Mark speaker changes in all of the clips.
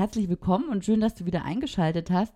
Speaker 1: herzlich willkommen und schön, dass du wieder eingeschaltet hast.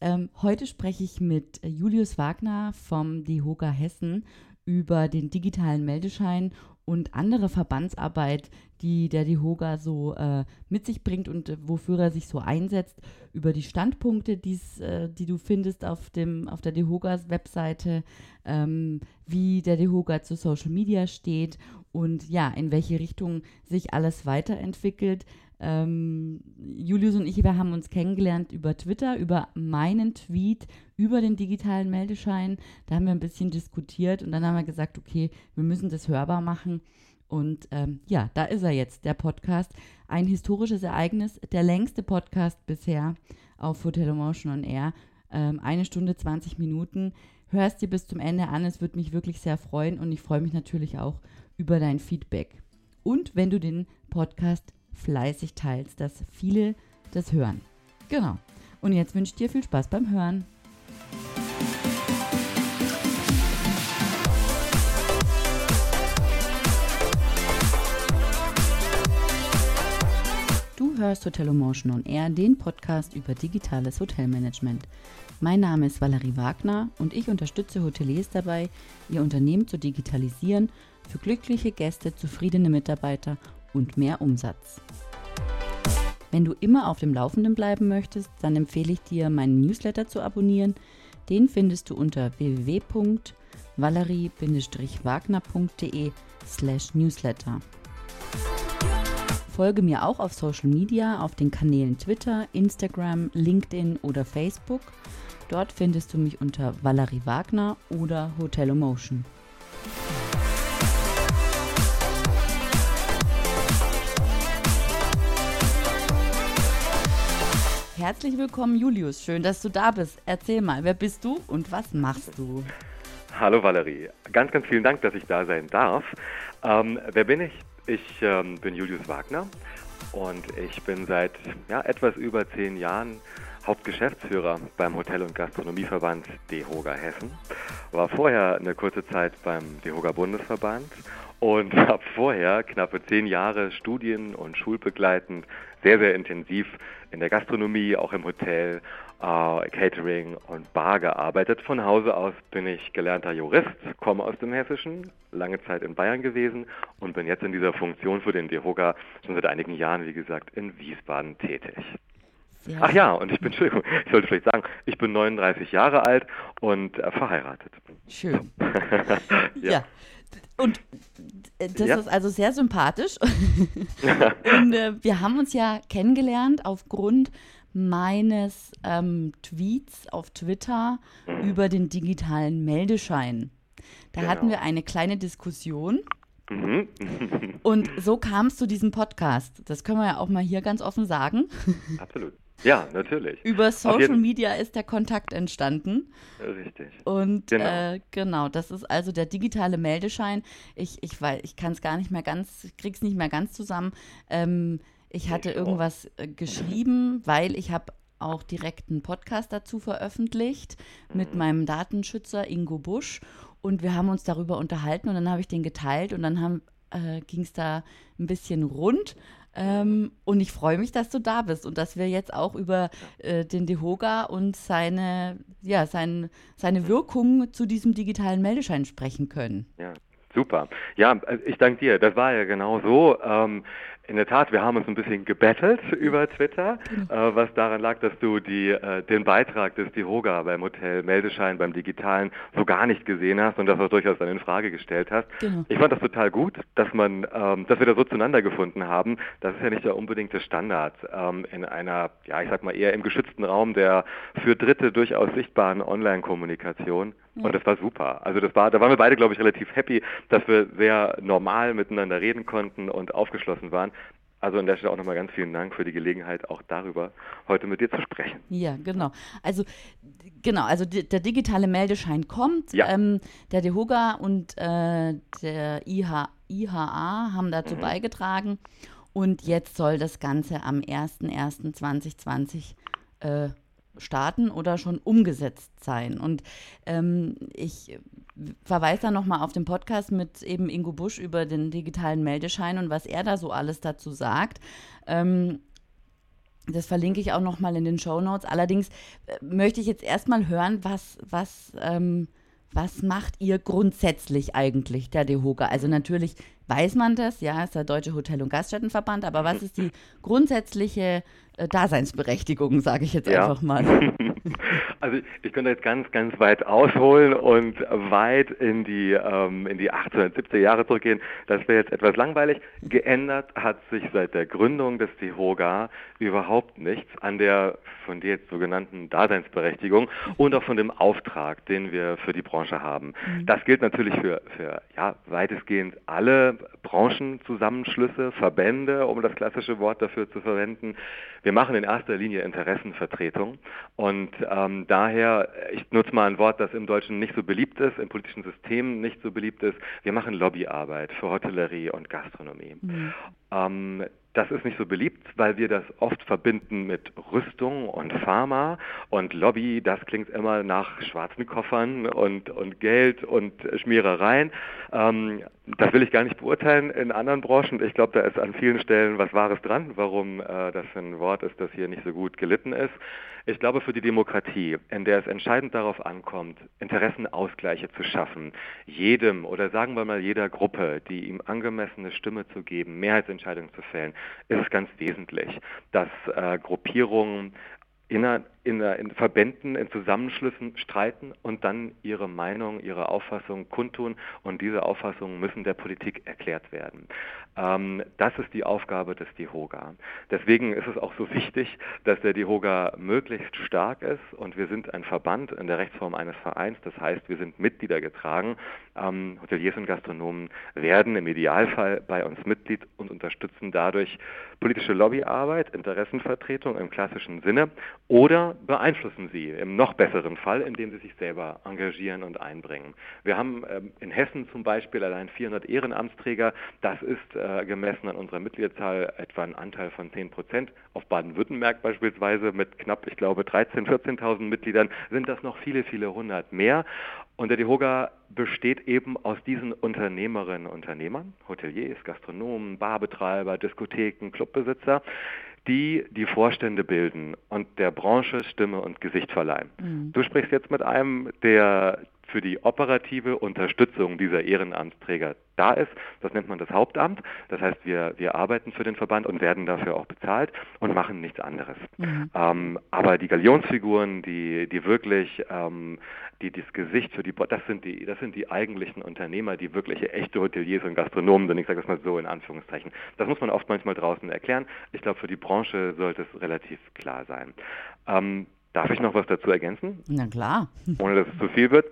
Speaker 1: Ähm, heute spreche ich mit Julius Wagner vom DEHOGA Hessen über den digitalen Meldeschein und andere Verbandsarbeit, die der DEHOGA so äh, mit sich bringt und äh, wofür er sich so einsetzt, über die Standpunkte, äh, die du findest auf, dem, auf der DEHOGAs Webseite, ähm, wie der DEHOGA zu Social Media steht und ja, in welche Richtung sich alles weiterentwickelt. Ähm, Julius und ich, wir haben uns kennengelernt über Twitter, über meinen Tweet, über den digitalen Meldeschein. Da haben wir ein bisschen diskutiert und dann haben wir gesagt, okay, wir müssen das hörbar machen. Und ähm, ja, da ist er jetzt, der Podcast. Ein historisches Ereignis, der längste Podcast bisher auf Hotel Emotion on Air. Ähm, eine Stunde 20 Minuten. Hörst dir bis zum Ende an, es würde mich wirklich sehr freuen und ich freue mich natürlich auch über dein Feedback. Und wenn du den Podcast fleißig teilst, dass viele das hören. Genau. Und jetzt wünsche ich dir viel Spaß beim Hören. Du hörst Hotel Emotion on Air, den Podcast über digitales Hotelmanagement. Mein Name ist Valerie Wagner und ich unterstütze Hoteliers dabei, ihr Unternehmen zu digitalisieren für glückliche Gäste, zufriedene Mitarbeiter und mehr Umsatz. Wenn du immer auf dem Laufenden bleiben möchtest, dann empfehle ich dir, meinen Newsletter zu abonnieren. Den findest du unter www.valerie-wagner.de slash newsletter. Folge mir auch auf Social Media auf den Kanälen Twitter, Instagram, LinkedIn oder Facebook. Dort findest du mich unter Valerie Wagner oder Hotel Emotion. Herzlich willkommen, Julius. Schön, dass du da bist. Erzähl mal, wer bist du und was machst du?
Speaker 2: Hallo Valerie. Ganz, ganz vielen Dank, dass ich da sein darf. Ähm, wer bin ich? Ich ähm, bin Julius Wagner und ich bin seit ja, etwas über zehn Jahren Hauptgeschäftsführer beim Hotel- und Gastronomieverband DEHOGA Hessen. War vorher eine kurze Zeit beim DEHOGA Bundesverband und habe vorher knappe zehn Jahre Studien- und Schulbegleitend sehr, sehr intensiv in der Gastronomie, auch im Hotel, äh, Catering und Bar gearbeitet. Von Hause aus bin ich gelernter Jurist, komme aus dem Hessischen, lange Zeit in Bayern gewesen und bin jetzt in dieser Funktion für den DEHOGA schon seit einigen Jahren, wie gesagt, in Wiesbaden tätig. Sehr Ach ja, und ich bin, Entschuldigung, ich sollte vielleicht sagen, ich bin 39 Jahre alt und äh, verheiratet.
Speaker 1: Schön. ja. ja. Und äh, das ja. ist also sehr sympathisch. und äh, wir haben uns ja kennengelernt aufgrund meines ähm, Tweets auf Twitter mhm. über den digitalen Meldeschein. Da genau. hatten wir eine kleine Diskussion. Mhm. und so kam es zu diesem Podcast. Das können wir ja auch mal hier ganz offen sagen.
Speaker 2: Absolut. Ja, natürlich.
Speaker 1: Über Social Media ist der Kontakt entstanden.
Speaker 2: Richtig.
Speaker 1: Und genau. Äh, genau, das ist also der digitale Meldeschein. Ich, ich, ich kann es gar nicht mehr ganz, ich krieg's nicht mehr ganz zusammen. Ähm, ich hatte ich irgendwas äh, geschrieben, weil ich habe auch direkt einen Podcast dazu veröffentlicht mit mhm. meinem Datenschützer Ingo Busch und wir haben uns darüber unterhalten und dann habe ich den geteilt und dann äh, ging es da ein bisschen rund ähm, und ich freue mich, dass du da bist und dass wir jetzt auch über äh, den Dehoga und seine, ja, sein, seine Wirkung zu diesem digitalen Meldeschein sprechen können.
Speaker 2: Ja, super. Ja, äh, ich danke dir. Das war ja genau so. Ähm, in der Tat, wir haben uns ein bisschen gebettelt über Twitter, genau. äh, was daran lag, dass du die, äh, den Beitrag des Dihoga beim Hotel Meldeschein, beim Digitalen so gar nicht gesehen hast und das auch durchaus dann in Frage gestellt hast. Genau. Ich fand das total gut, dass man, ähm, dass wir da so zueinander gefunden haben. Das ist ja nicht der unbedingte Standard ähm, in einer, ja, ich sag mal eher im geschützten Raum der für Dritte durchaus sichtbaren Online-Kommunikation. Ja. Und das war super. Also das war, da waren wir beide, glaube ich, relativ happy, dass wir sehr normal miteinander reden konnten und aufgeschlossen waren. Also an der Stelle auch nochmal ganz vielen Dank für die Gelegenheit, auch darüber heute mit dir zu sprechen.
Speaker 1: Ja, genau. Also genau, also der digitale Meldeschein kommt. Ja. Ähm, der DEHOGA und äh, der IH, IHA haben dazu mhm. beigetragen. Und jetzt soll das Ganze am 01.01.2020 äh, starten oder schon umgesetzt sein. Und ähm, ich verweise dann nochmal auf den Podcast mit eben Ingo Busch über den digitalen Meldeschein und was er da so alles dazu sagt. Ähm, Das verlinke ich auch nochmal in den Show Notes. Allerdings äh, möchte ich jetzt erstmal hören, was, was, ähm, was macht ihr grundsätzlich eigentlich, der DEHOGA? Also natürlich weiß man das, ja, ist der Deutsche Hotel- und Gaststättenverband, aber was ist die grundsätzliche äh, Daseinsberechtigung, sage ich jetzt ja. einfach mal?
Speaker 2: Also ich könnte jetzt ganz, ganz weit ausholen und weit in die, ähm, in die 1870er Jahre zurückgehen. Das wäre jetzt etwas langweilig. Geändert hat sich seit der Gründung des DEHOGA überhaupt nichts an der von dir jetzt sogenannten Daseinsberechtigung und auch von dem Auftrag, den wir für die Branche haben. Mhm. Das gilt natürlich für, für ja, weitestgehend alle Branchenzusammenschlüsse, Verbände, um das klassische Wort dafür zu verwenden. Wir machen in erster Linie Interessenvertretung und ähm, daher, ich nutze mal ein Wort, das im Deutschen nicht so beliebt ist, im politischen System nicht so beliebt ist, wir machen Lobbyarbeit für Hotellerie und Gastronomie. Mhm. Ähm, das ist nicht so beliebt, weil wir das oft verbinden mit Rüstung und Pharma und Lobby. Das klingt immer nach schwarzen Koffern und, und Geld und Schmierereien. Ähm, das will ich gar nicht beurteilen in anderen Branchen. Ich glaube, da ist an vielen Stellen was Wahres dran, warum äh, das ein Wort ist, das hier nicht so gut gelitten ist. Ich glaube, für die Demokratie, in der es entscheidend darauf ankommt, Interessenausgleiche zu schaffen, jedem oder sagen wir mal jeder Gruppe, die ihm angemessene Stimme zu geben, Mehrheitsentscheidungen zu fällen, ist es ganz wesentlich, dass äh, Gruppierungen in, in, in, Verbänden, in Zusammenschlüssen streiten und dann ihre Meinung, ihre Auffassung kundtun und diese Auffassungen müssen der Politik erklärt werden. Ähm, das ist die Aufgabe des DIHOGA. Deswegen ist es auch so wichtig, dass der DIHOGA möglichst stark ist und wir sind ein Verband in der Rechtsform eines Vereins, das heißt, wir sind Mitglieder getragen. Ähm, Hoteliers und Gastronomen werden im Idealfall bei uns Mitglied und unterstützen dadurch politische Lobbyarbeit, Interessenvertretung im klassischen Sinne oder beeinflussen sie im noch besseren Fall, indem sie sich selber engagieren und einbringen. Wir haben ähm, in Hessen zum Beispiel allein 400 Ehrenamtsträger. Das ist äh, gemessen an unserer Mitgliederzahl etwa ein Anteil von 10 Prozent. Auf Baden-Württemberg beispielsweise mit knapp, ich glaube, 13.000, 14.000 Mitgliedern sind das noch viele, viele hundert mehr. Und der DEHOGA besteht eben aus diesen Unternehmerinnen und Unternehmern, Hoteliers, Gastronomen, Barbetreiber, Diskotheken, Clubbesitzer, die die Vorstände bilden und der Branche Stimme und Gesicht verleihen. Mhm. Du sprichst jetzt mit einem, der für die operative Unterstützung dieser Ehrenamtsträger da ist. Das nennt man das Hauptamt. Das heißt, wir, wir arbeiten für den Verband und werden dafür auch bezahlt und machen nichts anderes. Mhm. Ähm, aber die Galionsfiguren, die, die wirklich ähm, die, das Gesicht für die, das sind die, das sind die eigentlichen Unternehmer, die wirkliche echte Hoteliers und Gastronomen sind. Ich sage das mal so in Anführungszeichen. Das muss man oft manchmal draußen erklären. Ich glaube, für die Branche sollte es relativ klar sein. Ähm, darf ich noch was dazu ergänzen?
Speaker 1: Na klar.
Speaker 2: Ohne dass es zu viel wird.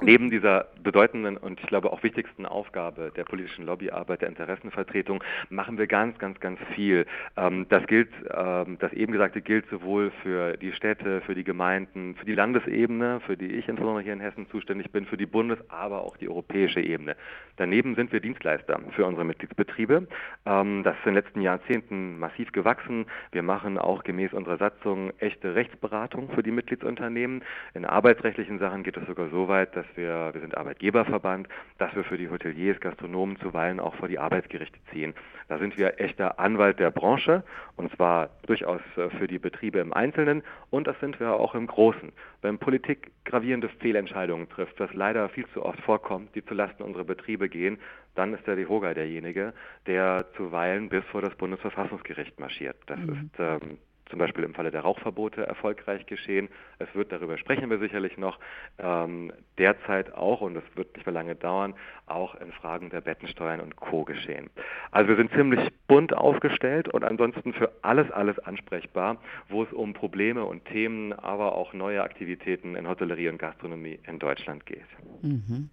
Speaker 2: Neben dieser bedeutenden und ich glaube auch wichtigsten Aufgabe der politischen Lobbyarbeit, der Interessenvertretung, machen wir ganz, ganz, ganz viel. Ähm, das gilt, ähm, das eben Gesagte gilt sowohl für die Städte, für die Gemeinden, für die Landesebene, für die ich insbesondere hier in Hessen zuständig bin, für die Bundes-, aber auch die europäische Ebene. Daneben sind wir Dienstleister für unsere Mitgliedsbetriebe. Ähm, das ist in den letzten Jahrzehnten massiv gewachsen. Wir machen auch gemäß unserer Satzung echte Rechtsberatung für die Mitgliedsunternehmen. In arbeitsrechtlichen Sachen geht es sogar so weit, Arbeit, dass wir, wir sind Arbeitgeberverband, dass wir für die Hoteliers, Gastronomen zuweilen auch vor die Arbeitsgerichte ziehen. Da sind wir echter Anwalt der Branche und zwar durchaus äh, für die Betriebe im Einzelnen und das sind wir auch im Großen. Wenn Politik gravierende Fehlentscheidungen trifft, was leider viel zu oft vorkommt, die zulasten unserer Betriebe gehen, dann ist der DEHOGA derjenige, der zuweilen bis vor das Bundesverfassungsgericht marschiert. Das mhm. ist ähm, zum Beispiel im Falle der Rauchverbote erfolgreich geschehen. Es wird, darüber sprechen wir sicherlich noch, ähm, derzeit auch, und das wird nicht mehr lange dauern, auch in Fragen der Bettensteuern und Co. geschehen. Also wir sind ziemlich bunt aufgestellt und ansonsten für alles, alles ansprechbar, wo es um Probleme und Themen, aber auch neue Aktivitäten in Hotellerie und Gastronomie in Deutschland geht. Mhm.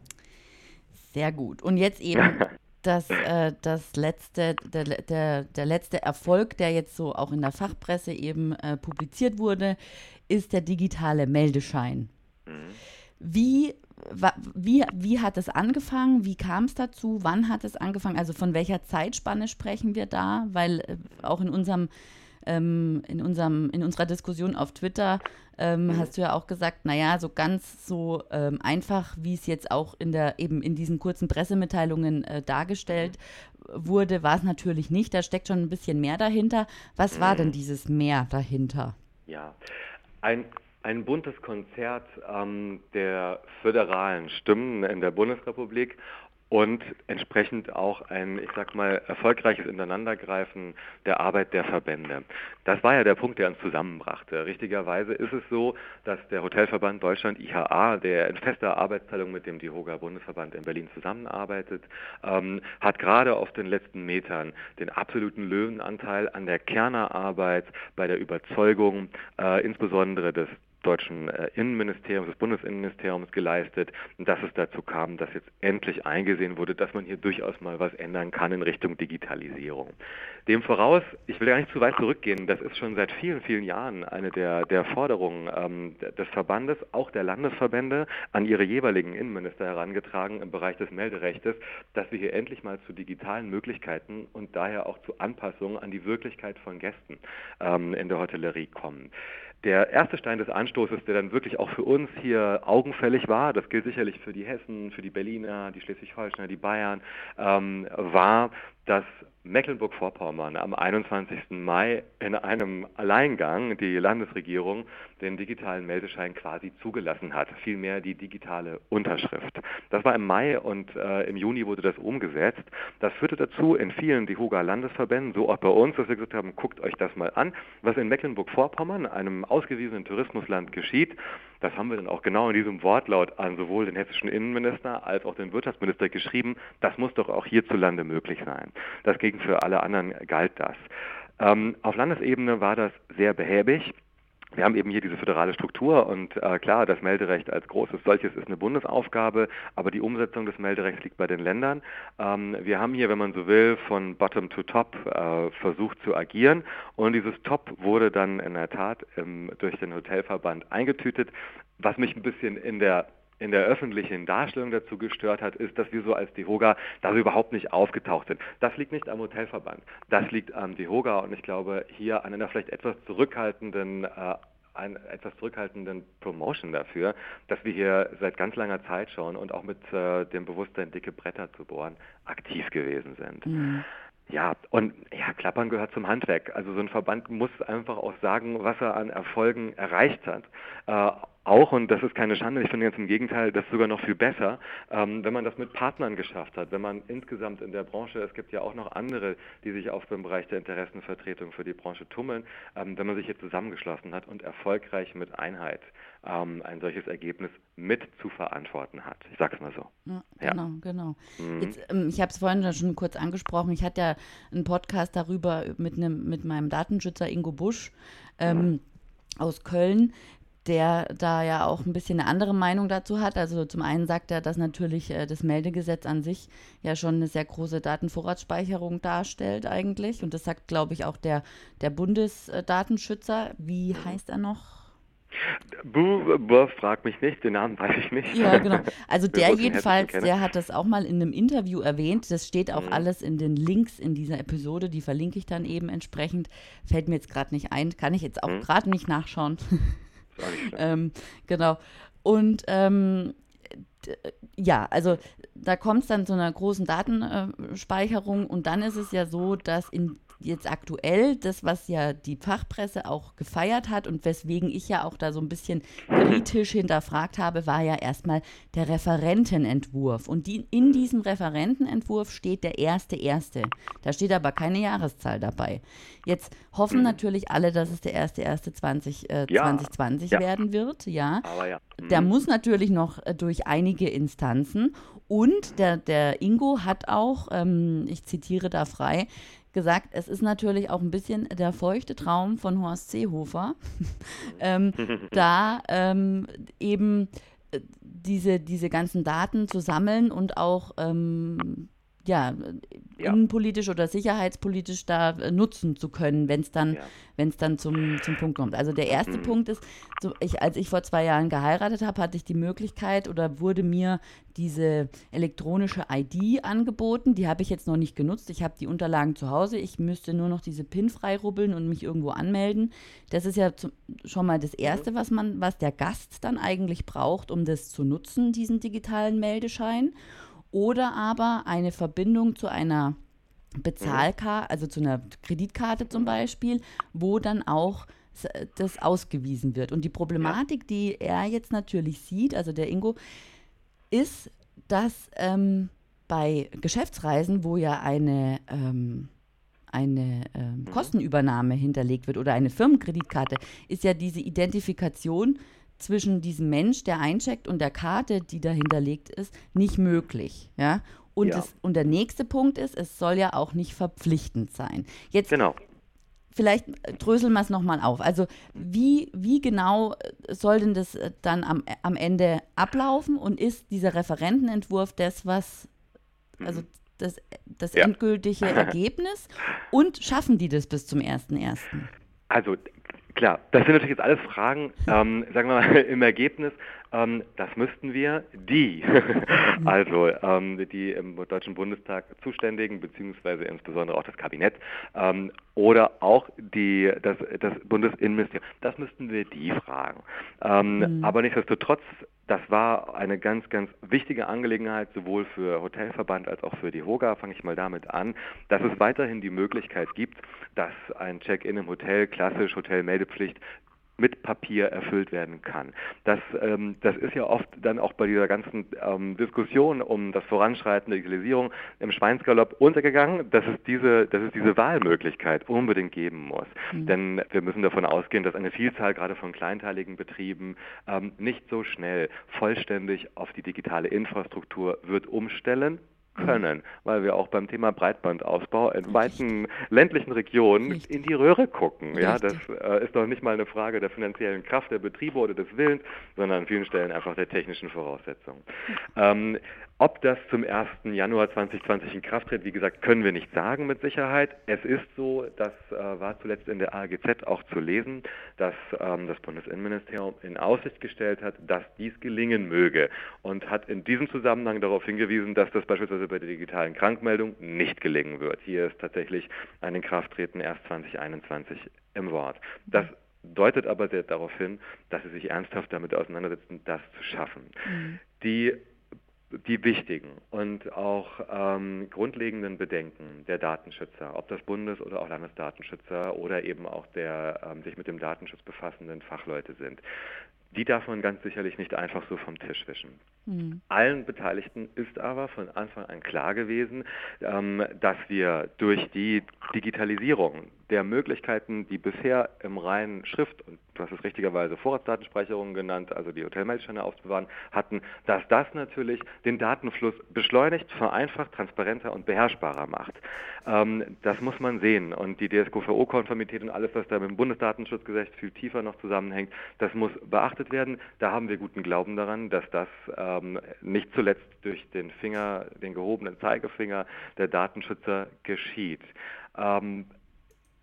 Speaker 1: Sehr gut. Und jetzt eben dass äh, das letzte, der, der, der letzte Erfolg, der jetzt so auch in der Fachpresse eben äh, publiziert wurde, ist der digitale Meldeschein. Mhm. Wie, wie, wie hat es angefangen? Wie kam es dazu? Wann hat es angefangen? Also von welcher Zeitspanne sprechen wir da? Weil äh, auch in unserem ähm, in, unserem, in unserer Diskussion auf Twitter ähm, mhm. hast du ja auch gesagt, naja, so ganz so ähm, einfach, wie es jetzt auch in der eben in diesen kurzen Pressemitteilungen äh, dargestellt wurde, war es natürlich nicht. Da steckt schon ein bisschen mehr dahinter. Was war denn mhm. dieses Mehr dahinter?
Speaker 2: Ja, ein ein buntes Konzert ähm, der föderalen Stimmen in der Bundesrepublik und entsprechend auch ein, ich sag mal, erfolgreiches Ineinandergreifen der Arbeit der Verbände. Das war ja der Punkt, der uns zusammenbrachte. Richtigerweise ist es so, dass der Hotelverband Deutschland IHA, der in fester Arbeitsteilung mit dem DIHOGA Bundesverband in Berlin zusammenarbeitet, ähm, hat gerade auf den letzten Metern den absoluten Löwenanteil an der Kernerarbeit bei der Überzeugung, äh, insbesondere des deutschen äh, Innenministeriums, des Bundesinnenministeriums geleistet, dass es dazu kam, dass jetzt endlich eingesehen wurde, dass man hier durchaus mal was ändern kann in Richtung Digitalisierung. Dem voraus, ich will gar nicht zu weit zurückgehen, das ist schon seit vielen, vielen Jahren eine der, der Forderungen ähm, des Verbandes, auch der Landesverbände, an ihre jeweiligen Innenminister herangetragen im Bereich des Melderechtes, dass wir hier endlich mal zu digitalen Möglichkeiten und daher auch zu Anpassungen an die Wirklichkeit von Gästen ähm, in der Hotellerie kommen. Der erste Stein des Anstoßes, der dann wirklich auch für uns hier augenfällig war, das gilt sicherlich für die Hessen, für die Berliner, die Schleswig-Holsteiner, die Bayern, ähm, war, dass Mecklenburg-Vorpommern am 21. Mai in einem Alleingang die Landesregierung den digitalen Meldeschein quasi zugelassen hat, vielmehr die digitale Unterschrift. Das war im Mai und äh, im Juni wurde das umgesetzt. Das führte dazu in vielen DIHOGA-Landesverbänden, so auch bei uns, dass wir gesagt haben, guckt euch das mal an, was in Mecklenburg-Vorpommern, einem ausgewiesenen Tourismusland, geschieht. Das haben wir dann auch genau in diesem Wortlaut an sowohl den hessischen Innenminister als auch den Wirtschaftsminister geschrieben. Das muss doch auch hierzulande möglich sein. Das ging für alle anderen galt das. Ähm, auf Landesebene war das sehr behäbig. Wir haben eben hier diese föderale Struktur und äh, klar, das Melderecht als großes solches ist eine Bundesaufgabe, aber die Umsetzung des Melderechts liegt bei den Ländern. Ähm, wir haben hier, wenn man so will, von Bottom to Top äh, versucht zu agieren und dieses Top wurde dann in der Tat ähm, durch den Hotelverband eingetütet, was mich ein bisschen in der in der öffentlichen Darstellung dazu gestört hat, ist, dass wir so als DEHOGA da überhaupt nicht aufgetaucht sind. Das liegt nicht am Hotelverband, das liegt am DEHOGA und ich glaube hier an einer vielleicht etwas zurückhaltenden äh, einen etwas zurückhaltenden Promotion dafür, dass wir hier seit ganz langer Zeit schon und auch mit äh, dem Bewusstsein, dicke Bretter zu bohren, aktiv gewesen sind. Mhm. Ja, und ja, Klappern gehört zum Handwerk. Also so ein Verband muss einfach auch sagen, was er an Erfolgen erreicht hat. Äh, auch, und das ist keine Schande, ich finde jetzt im Gegenteil, das ist sogar noch viel besser, ähm, wenn man das mit Partnern geschafft hat, wenn man insgesamt in der Branche, es gibt ja auch noch andere, die sich auf dem Bereich der Interessenvertretung für die Branche tummeln, ähm, wenn man sich hier zusammengeschlossen hat und erfolgreich mit Einheit ähm, ein solches Ergebnis mit zu verantworten hat. Ich sage es mal so.
Speaker 1: Ja, genau, ja. genau. Mhm. Jetzt, ähm, ich habe es vorhin schon kurz angesprochen, ich hatte ja einen Podcast darüber mit, einem, mit meinem Datenschützer Ingo Busch. Mhm aus Köln, der da ja auch ein bisschen eine andere Meinung dazu hat. Also zum einen sagt er, dass natürlich äh, das Meldegesetz an sich ja schon eine sehr große Datenvorratsspeicherung darstellt eigentlich. Und das sagt, glaube ich, auch der, der Bundesdatenschützer. Wie heißt er noch?
Speaker 2: Buh, buh, frag mich nicht, den Namen weiß ich nicht.
Speaker 1: Ja, genau. Also der jedenfalls, der hat das auch mal in einem Interview erwähnt. Das steht auch mhm. alles in den Links in dieser Episode. Die verlinke ich dann eben entsprechend. Fällt mir jetzt gerade nicht ein. Kann ich jetzt auch mhm. gerade nicht nachschauen. ähm, genau. Und ähm, ja, also da kommt es dann zu einer großen Datenspeicherung und dann ist es ja so, dass in jetzt aktuell das, was ja die Fachpresse auch gefeiert hat und weswegen ich ja auch da so ein bisschen kritisch hinterfragt habe, war ja erstmal der Referentenentwurf. Und die, in diesem Referentenentwurf steht der erste erste. Da steht aber keine Jahreszahl dabei. Jetzt hoffen mhm. natürlich alle, dass es der erste erste 20, äh, ja. 2020 ja. werden wird, ja. Aber ja. Mhm. Der muss natürlich noch äh, durch einige Instanzen und der, der Ingo hat auch, ähm, ich zitiere da frei, gesagt, es ist natürlich auch ein bisschen der feuchte Traum von Horst Seehofer, ähm, da ähm, eben äh, diese, diese ganzen Daten zu sammeln und auch ähm, ja, ja, innenpolitisch oder sicherheitspolitisch da äh, nutzen zu können, wenn es dann, ja. dann zum, zum Punkt kommt. Also der erste mhm. Punkt ist, so ich, als ich vor zwei Jahren geheiratet habe, hatte ich die Möglichkeit oder wurde mir diese elektronische ID angeboten. Die habe ich jetzt noch nicht genutzt. Ich habe die Unterlagen zu Hause. Ich müsste nur noch diese PIN freirubbeln und mich irgendwo anmelden. Das ist ja zum, schon mal das mhm. Erste, was man, was der Gast dann eigentlich braucht, um das zu nutzen, diesen digitalen Meldeschein oder aber eine Verbindung zu einer Bezahlkarte, also zu einer Kreditkarte zum Beispiel, wo dann auch das ausgewiesen wird. Und die Problematik, die er jetzt natürlich sieht, also der Ingo, ist, dass ähm, bei Geschäftsreisen, wo ja eine, ähm, eine ähm, mhm. Kostenübernahme hinterlegt wird oder eine Firmenkreditkarte, ist ja diese Identifikation zwischen diesem Mensch, der eincheckt, und der Karte, die dahinterlegt ist, nicht möglich. Ja? Und, ja. Es, und der nächste Punkt ist, es soll ja auch nicht verpflichtend sein. Jetzt genau. Vielleicht dröseln wir es nochmal auf. Also wie, wie genau soll denn das äh, dann am, am Ende ablaufen und ist dieser Referentenentwurf das, was, also mhm. das, das ja. endgültige Ergebnis und schaffen die das bis zum 1.1.?
Speaker 2: Also Klar, das sind natürlich jetzt alles Fragen, ähm, sagen wir mal im Ergebnis, das müssten wir die, also ähm, die im Deutschen Bundestag zuständigen, beziehungsweise insbesondere auch das Kabinett ähm, oder auch die, das, das Bundesinnenministerium, das müssten wir die fragen. Ähm, mhm. Aber nichtsdestotrotz das war eine ganz, ganz wichtige Angelegenheit, sowohl für Hotelverband als auch für die HOGA, fange ich mal damit an, dass es weiterhin die Möglichkeit gibt, dass ein Check-in im Hotel, klassisch Hotelmeldepflicht, mit Papier erfüllt werden kann. Das, ähm, das ist ja oft dann auch bei dieser ganzen ähm, Diskussion um das Voranschreiten der Digitalisierung im Schweinsgalopp untergegangen, dass es diese, dass es diese Wahlmöglichkeit unbedingt geben muss. Mhm. Denn wir müssen davon ausgehen, dass eine Vielzahl gerade von kleinteiligen Betrieben ähm, nicht so schnell vollständig auf die digitale Infrastruktur wird umstellen können, weil wir auch beim Thema Breitbandausbau in weiten ländlichen Regionen Richtig. in die Röhre gucken. Ja, das äh, ist doch nicht mal eine Frage der finanziellen Kraft der Betriebe oder des Willens, sondern an vielen Stellen einfach der technischen Voraussetzungen. Ähm, ob das zum 1. Januar 2020 in Kraft tritt, wie gesagt, können wir nicht sagen mit Sicherheit. Es ist so, das äh, war zuletzt in der AGZ auch zu lesen, dass ähm, das Bundesinnenministerium in Aussicht gestellt hat, dass dies gelingen möge und hat in diesem Zusammenhang darauf hingewiesen, dass das beispielsweise bei der digitalen Krankmeldung nicht gelingen wird. Hier ist tatsächlich ein Inkrafttreten erst 2021 im Wort. Das deutet aber sehr darauf hin, dass sie sich ernsthaft damit auseinandersetzen, das zu schaffen. Mhm. Die die wichtigen und auch ähm, grundlegenden Bedenken der Datenschützer, ob das Bundes- oder auch Landesdatenschützer oder eben auch der ähm, sich mit dem Datenschutz befassenden Fachleute sind, die darf man ganz sicherlich nicht einfach so vom Tisch wischen. Mhm. Allen Beteiligten ist aber von Anfang an klar gewesen, ähm, dass wir durch die Digitalisierung der Möglichkeiten, die bisher im reinen Schrift und du hast es richtigerweise Vorratsdatenspeicherung genannt, also die Hotelmeldscheine aufzubewahren, hatten, dass das natürlich den Datenfluss beschleunigt, vereinfacht, transparenter und beherrschbarer macht. Ähm, das muss man sehen und die DSGVO-Konformität und alles, was da mit dem Bundesdatenschutzgesetz viel tiefer noch zusammenhängt, das muss beachtet werden. Da haben wir guten Glauben daran, dass das ähm, nicht zuletzt durch den Finger, den gehobenen Zeigefinger der Datenschützer geschieht. Ähm,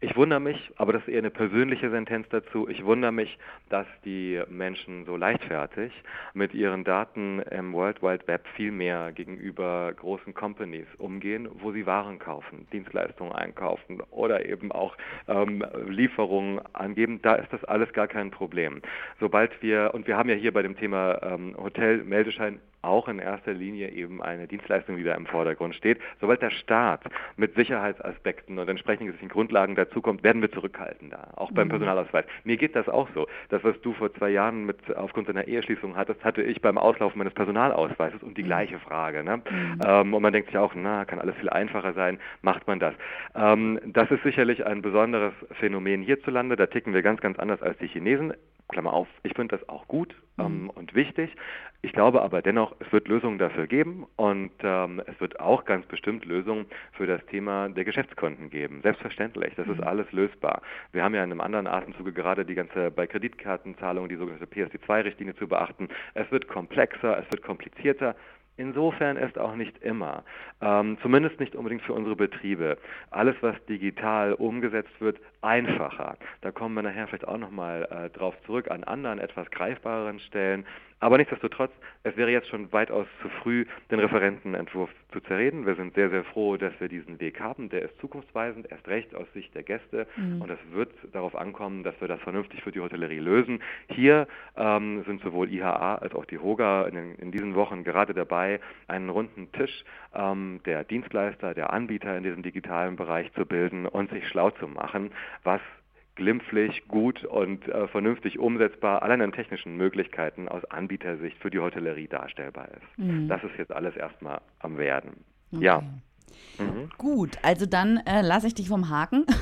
Speaker 2: ich wundere mich, aber das ist eher eine persönliche Sentenz dazu, ich wundere mich, dass die Menschen so leichtfertig mit ihren Daten im World Wide Web viel mehr gegenüber großen Companies umgehen, wo sie Waren kaufen, Dienstleistungen einkaufen oder eben auch ähm, Lieferungen angeben. Da ist das alles gar kein Problem. Sobald wir, und wir haben ja hier bei dem Thema ähm, Hotel-Meldeschein auch in erster Linie eben eine Dienstleistung, die da im Vordergrund steht. Sobald der Staat mit Sicherheitsaspekten und entsprechenden Grundlagen dazukommt, werden wir zurückhaltender, auch beim mhm. Personalausweis. Mir geht das auch so. Das, was du vor zwei Jahren mit aufgrund deiner Eheschließung hattest, hatte ich beim Auslaufen meines Personalausweises und die mhm. gleiche Frage. Ne? Mhm. Ähm, und man denkt sich auch, na, kann alles viel einfacher sein, macht man das. Ähm, das ist sicherlich ein besonderes Phänomen hierzulande. Da ticken wir ganz, ganz anders als die Chinesen. Klammer auf, ich finde das auch gut ähm, mhm. und wichtig. Ich glaube aber dennoch, es wird Lösungen dafür geben und ähm, es wird auch ganz bestimmt Lösungen für das Thema der Geschäftskonten geben. Selbstverständlich, das mhm. ist alles lösbar. Wir haben ja in einem anderen Atemzuge gerade die ganze bei Kreditkartenzahlung die sogenannte PSD2-Richtlinie zu beachten. Es wird komplexer, es wird komplizierter. Insofern ist auch nicht immer, ähm, zumindest nicht unbedingt für unsere Betriebe, alles, was digital umgesetzt wird, einfacher. Da kommen wir nachher vielleicht auch nochmal äh, drauf zurück an anderen, etwas greifbareren Stellen. Aber nichtsdestotrotz, es wäre jetzt schon weitaus zu früh, den Referentenentwurf zu zerreden. Wir sind sehr, sehr froh, dass wir diesen Weg haben. Der ist zukunftsweisend, erst recht aus Sicht der Gäste. Mhm. Und es wird darauf ankommen, dass wir das vernünftig für die Hotellerie lösen. Hier ähm, sind sowohl IHA als auch die HOGA in, in, diesen Wochen gerade dabei, einen runden Tisch ähm, der Dienstleister, der Anbieter in diesem digitalen Bereich zu bilden und sich schlau zu machen, was glimpflich, gut und äh, vernünftig umsetzbar, allein an technischen Möglichkeiten aus Anbietersicht für die Hotellerie darstellbar ist. Mhm. Das ist jetzt alles erstmal am Werden. Okay. Ja.
Speaker 1: Mhm. Gut, also dann äh, lasse ich dich vom Haken.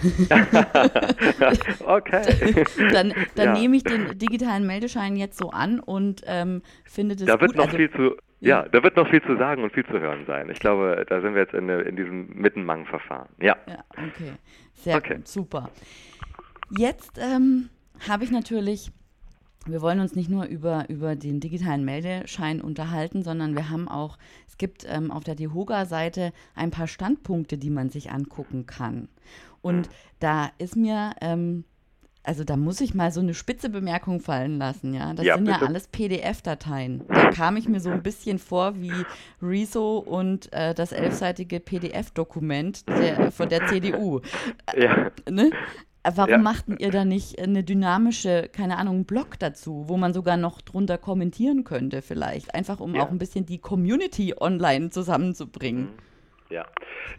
Speaker 2: okay.
Speaker 1: dann dann ja. nehme ich den digitalen Meldeschein jetzt so an und ähm, finde das
Speaker 2: da
Speaker 1: gut.
Speaker 2: Wird noch also, viel zu, ja, da wird noch viel zu sagen und viel zu hören sein. Ich glaube, da sind wir jetzt in, in diesem Mittenmang-Verfahren. Ja.
Speaker 1: ja. Okay, sehr okay. gut, super. Jetzt ähm, habe ich natürlich, wir wollen uns nicht nur über, über den digitalen Meldeschein unterhalten, sondern wir haben auch, es gibt ähm, auf der DEHOGA-Seite ein paar Standpunkte, die man sich angucken kann. Und da ist mir ähm, also da muss ich mal so eine spitze Bemerkung fallen lassen, ja. Das ja, sind bitte. ja alles PDF-Dateien. Da kam ich mir so ein bisschen vor wie Rezo und äh, das elfseitige PDF-Dokument von der CDU. Ja. Ne? Warum ja. machten ihr da nicht eine dynamische, keine Ahnung, einen Blog dazu, wo man sogar noch drunter kommentieren könnte vielleicht? Einfach um ja. auch ein bisschen die Community online zusammenzubringen. Mhm.
Speaker 2: Ja,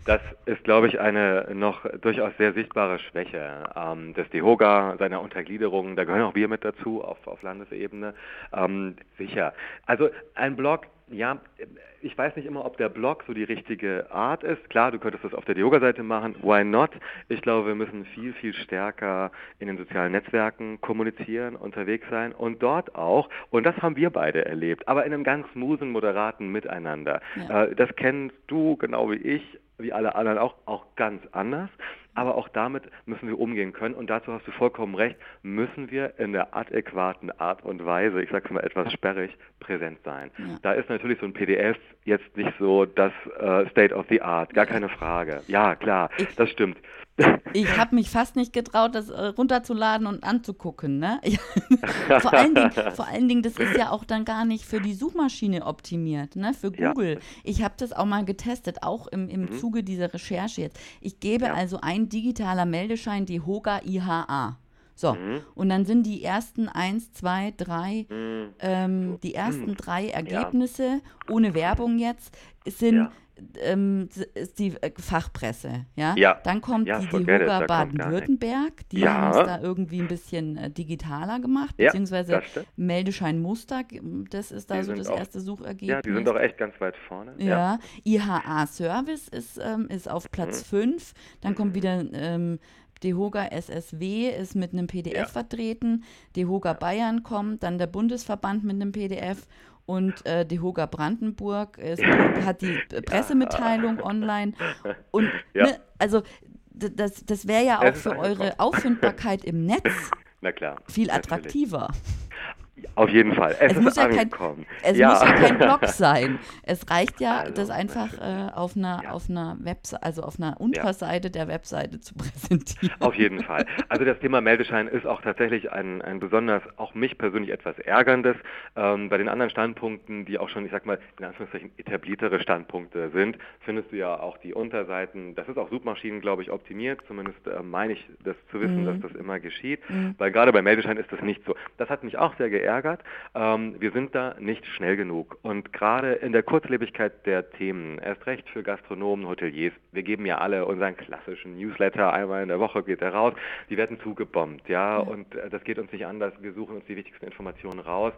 Speaker 2: das ist, glaube ich, eine noch durchaus sehr sichtbare Schwäche ähm, des DEHOGA, seiner Untergliederung. Da gehören auch wir mit dazu auf, auf Landesebene. Ähm, sicher. Also ein Blog ja, ich weiß nicht immer, ob der Blog so die richtige Art ist. Klar, du könntest das auf der Yoga-Seite machen. Why not? Ich glaube, wir müssen viel, viel stärker in den sozialen Netzwerken kommunizieren, unterwegs sein und dort auch, und das haben wir beide erlebt, aber in einem ganz smoothen, moderaten Miteinander. Ja. Äh, das kennst du genau wie ich, wie alle anderen auch, auch ganz anders. Aber auch damit müssen wir umgehen können. Und dazu hast du vollkommen recht, müssen wir in der adäquaten Art und Weise, ich sage es mal etwas sperrig, präsent sein. Ja. Da ist natürlich so ein PDF jetzt nicht so das äh, State of the Art, gar keine Frage. Ja, klar, das stimmt.
Speaker 1: Ich habe mich fast nicht getraut, das äh, runterzuladen und anzugucken. Ne? vor, allen Dingen, vor allen Dingen, das ist ja auch dann gar nicht für die Suchmaschine optimiert, ne? für Google. Ja. Ich habe das auch mal getestet, auch im, im mhm. Zuge dieser Recherche jetzt. Ich gebe ja. also ein digitaler Meldeschein, die HOGA IHA. So, mhm. und dann sind die ersten eins, zwei, drei, mhm. ähm, die ersten drei Ergebnisse, ja. ohne Werbung jetzt, sind ähm, ist die äh, Fachpresse, ja?
Speaker 2: ja.
Speaker 1: Dann kommt
Speaker 2: ja,
Speaker 1: die, die Huga Baden-Württemberg, die ja. haben es da irgendwie ein bisschen äh, digitaler gemacht, beziehungsweise Meldeschein Muster, das ist da die so das auch, erste Suchergebnis.
Speaker 2: Ja, die sind doch echt ganz weit vorne.
Speaker 1: Ja, IHA Service ist, ähm, ist auf Platz 5, mhm. dann kommt wieder ähm, DEHOGA SSW ist mit einem PDF ja. vertreten, DEHOGA Bayern kommt, dann der Bundesverband mit einem PDF und äh, die Hoga Brandenburg ist, hat die Pressemitteilung online. Und ja. ne, also das, das wäre ja auch für eure Auffindbarkeit im Netz viel attraktiver.
Speaker 2: Auf jeden Fall.
Speaker 1: Es, es muss, ja kein, es ja. muss ja kein Blog sein. Es reicht ja, also, das einfach äh, auf einer, ja. auf einer Webseite, also auf einer Unterseite der Webseite zu präsentieren.
Speaker 2: Auf jeden Fall. Also das Thema Meldeschein ist auch tatsächlich ein, ein besonders, auch mich persönlich etwas ärgerndes. Ähm, bei den anderen Standpunkten, die auch schon, ich sag mal, in Anführungszeichen etabliertere Standpunkte sind, findest du ja auch die Unterseiten. Das ist auch Suchmaschinen, glaube ich, optimiert. Zumindest äh, meine ich das zu wissen, mhm. dass das immer geschieht. Mhm. Weil gerade bei Meldeschein ist das nicht so. Das hat mich auch sehr geärgert geärgert. Ähm, wir sind da nicht schnell genug. Und gerade in der Kurzlebigkeit der Themen, erst recht für Gastronomen, Hoteliers, wir geben ja alle unseren klassischen Newsletter, einmal in der Woche geht er raus, die werden zugebombt, ja, und äh, das geht uns nicht anders, wir suchen uns die wichtigsten Informationen raus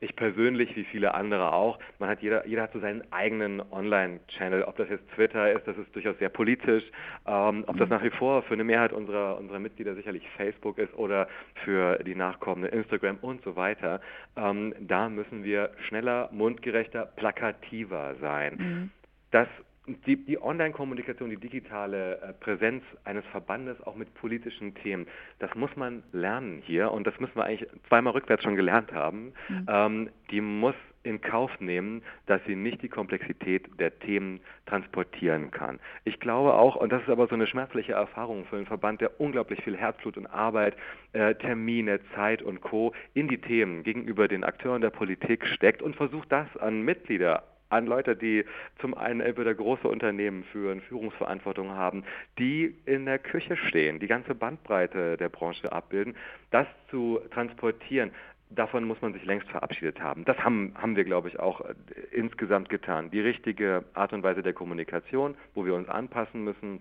Speaker 2: ich persönlich wie viele andere auch, man hat jeder, jeder hat so seinen eigenen Online-Channel, ob das jetzt Twitter ist, das ist durchaus sehr politisch, ähm, ob das mhm. nach wie vor für eine Mehrheit unserer, unserer Mitglieder sicherlich Facebook ist oder für die nachkommende Instagram und so weiter. Ähm, da müssen wir schneller, mundgerechter, plakativer sein. Mhm. Das die, die Online-Kommunikation, die digitale äh, Präsenz eines Verbandes auch mit politischen Themen, das muss man lernen hier und das müssen wir eigentlich zweimal rückwärts schon gelernt haben. Mhm. Ähm, die muss in Kauf nehmen, dass sie nicht die Komplexität der Themen transportieren kann. Ich glaube auch, und das ist aber so eine schmerzliche Erfahrung für einen Verband, der unglaublich viel Herzblut und Arbeit, äh, Termine, Zeit und Co. in die Themen gegenüber den Akteuren der Politik steckt und versucht das an Mitglieder an Leute, die zum einen entweder große Unternehmen führen, Führungsverantwortung haben, die in der Küche stehen, die ganze Bandbreite der Branche abbilden, das zu transportieren davon muss man sich längst verabschiedet haben. Das haben, haben wir, glaube ich, auch äh, insgesamt getan. Die richtige Art und Weise der Kommunikation, wo wir uns anpassen müssen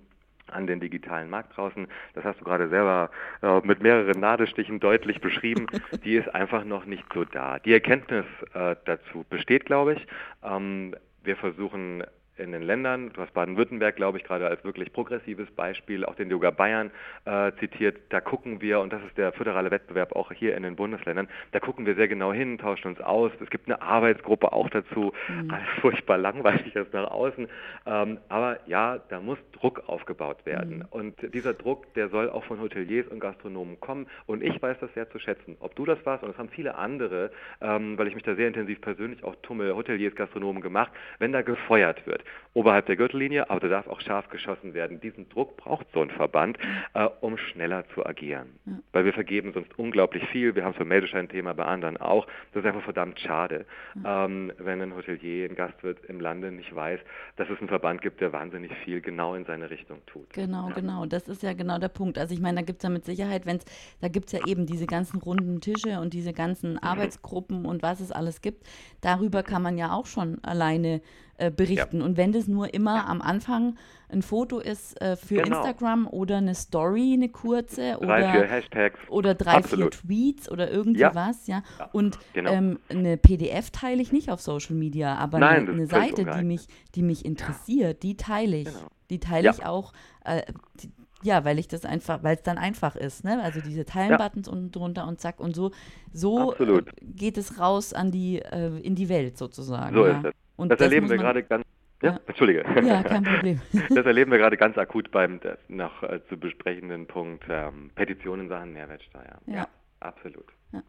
Speaker 2: an den digitalen Markt draußen, das hast du gerade selber äh, mit mehreren Nadelstichen deutlich beschrieben, die ist einfach noch nicht so da. Die Erkenntnis äh, dazu besteht, glaube ich. Ähm, wir versuchen in den Ländern, du hast Baden-Württemberg, glaube ich, gerade als wirklich progressives Beispiel, auch den Yoga Bayern äh, zitiert, da gucken wir, und das ist der föderale Wettbewerb auch hier in den Bundesländern, da gucken wir sehr genau hin, tauschen uns aus. Es gibt eine Arbeitsgruppe auch dazu, mhm. alles furchtbar langweilig ist nach außen. Ähm, aber ja, da muss Druck aufgebaut werden. Mhm. Und dieser Druck, der soll auch von Hoteliers und Gastronomen kommen. Und ich weiß das sehr zu schätzen. Ob du das warst, und das haben viele andere, ähm, weil ich mich da sehr intensiv persönlich auch tummel, Hoteliers, Gastronomen gemacht, wenn da gefeuert wird oberhalb der Gürtellinie, aber da darf auch scharf geschossen werden. Diesen Druck braucht so ein Verband, äh, um schneller zu agieren. Ja. Weil wir vergeben sonst unglaublich viel. Wir haben so ein Meldeschein-Thema bei anderen auch. Das ist einfach verdammt schade, ja. ähm, wenn ein Hotelier, ein Gastwirt im Lande nicht weiß, dass es einen Verband gibt, der wahnsinnig viel genau in seine Richtung tut.
Speaker 1: Genau, ja. genau. Das ist ja genau der Punkt. Also ich meine, da gibt es ja mit Sicherheit, wenn es, da gibt es ja eben diese ganzen runden Tische und diese ganzen mhm. Arbeitsgruppen und was es alles gibt. Darüber kann man ja auch schon alleine äh, berichten. Ja. Und wenn das nur immer ja. am Anfang ein Foto ist äh, für genau. Instagram oder eine Story, eine kurze
Speaker 2: drei, oder, vier Hashtags.
Speaker 1: oder drei, Absolut. vier Tweets oder irgendwie ja. was, ja. Und genau. ähm, eine PDF teile ich nicht auf Social Media, aber Nein, eine, eine Seite, die mich, die mich interessiert, die teile ich. Genau. Die teile ich auch. Äh, die, ja, weil ich das einfach, weil es dann einfach ist, ne? Also diese Teilen-Buttons ja. unten drunter und zack und so, so äh, geht es raus an die, äh, in die Welt sozusagen.
Speaker 2: So ja. ist es. Und das, das erleben wir gerade ganz. Ja, Entschuldige.
Speaker 1: Ja, kein Problem.
Speaker 2: das erleben wir gerade ganz akut beim noch äh, zu besprechenden Punkt ähm, Petitionen in Sachen Mehrwertsteuer. Ja, ja absolut. Ja.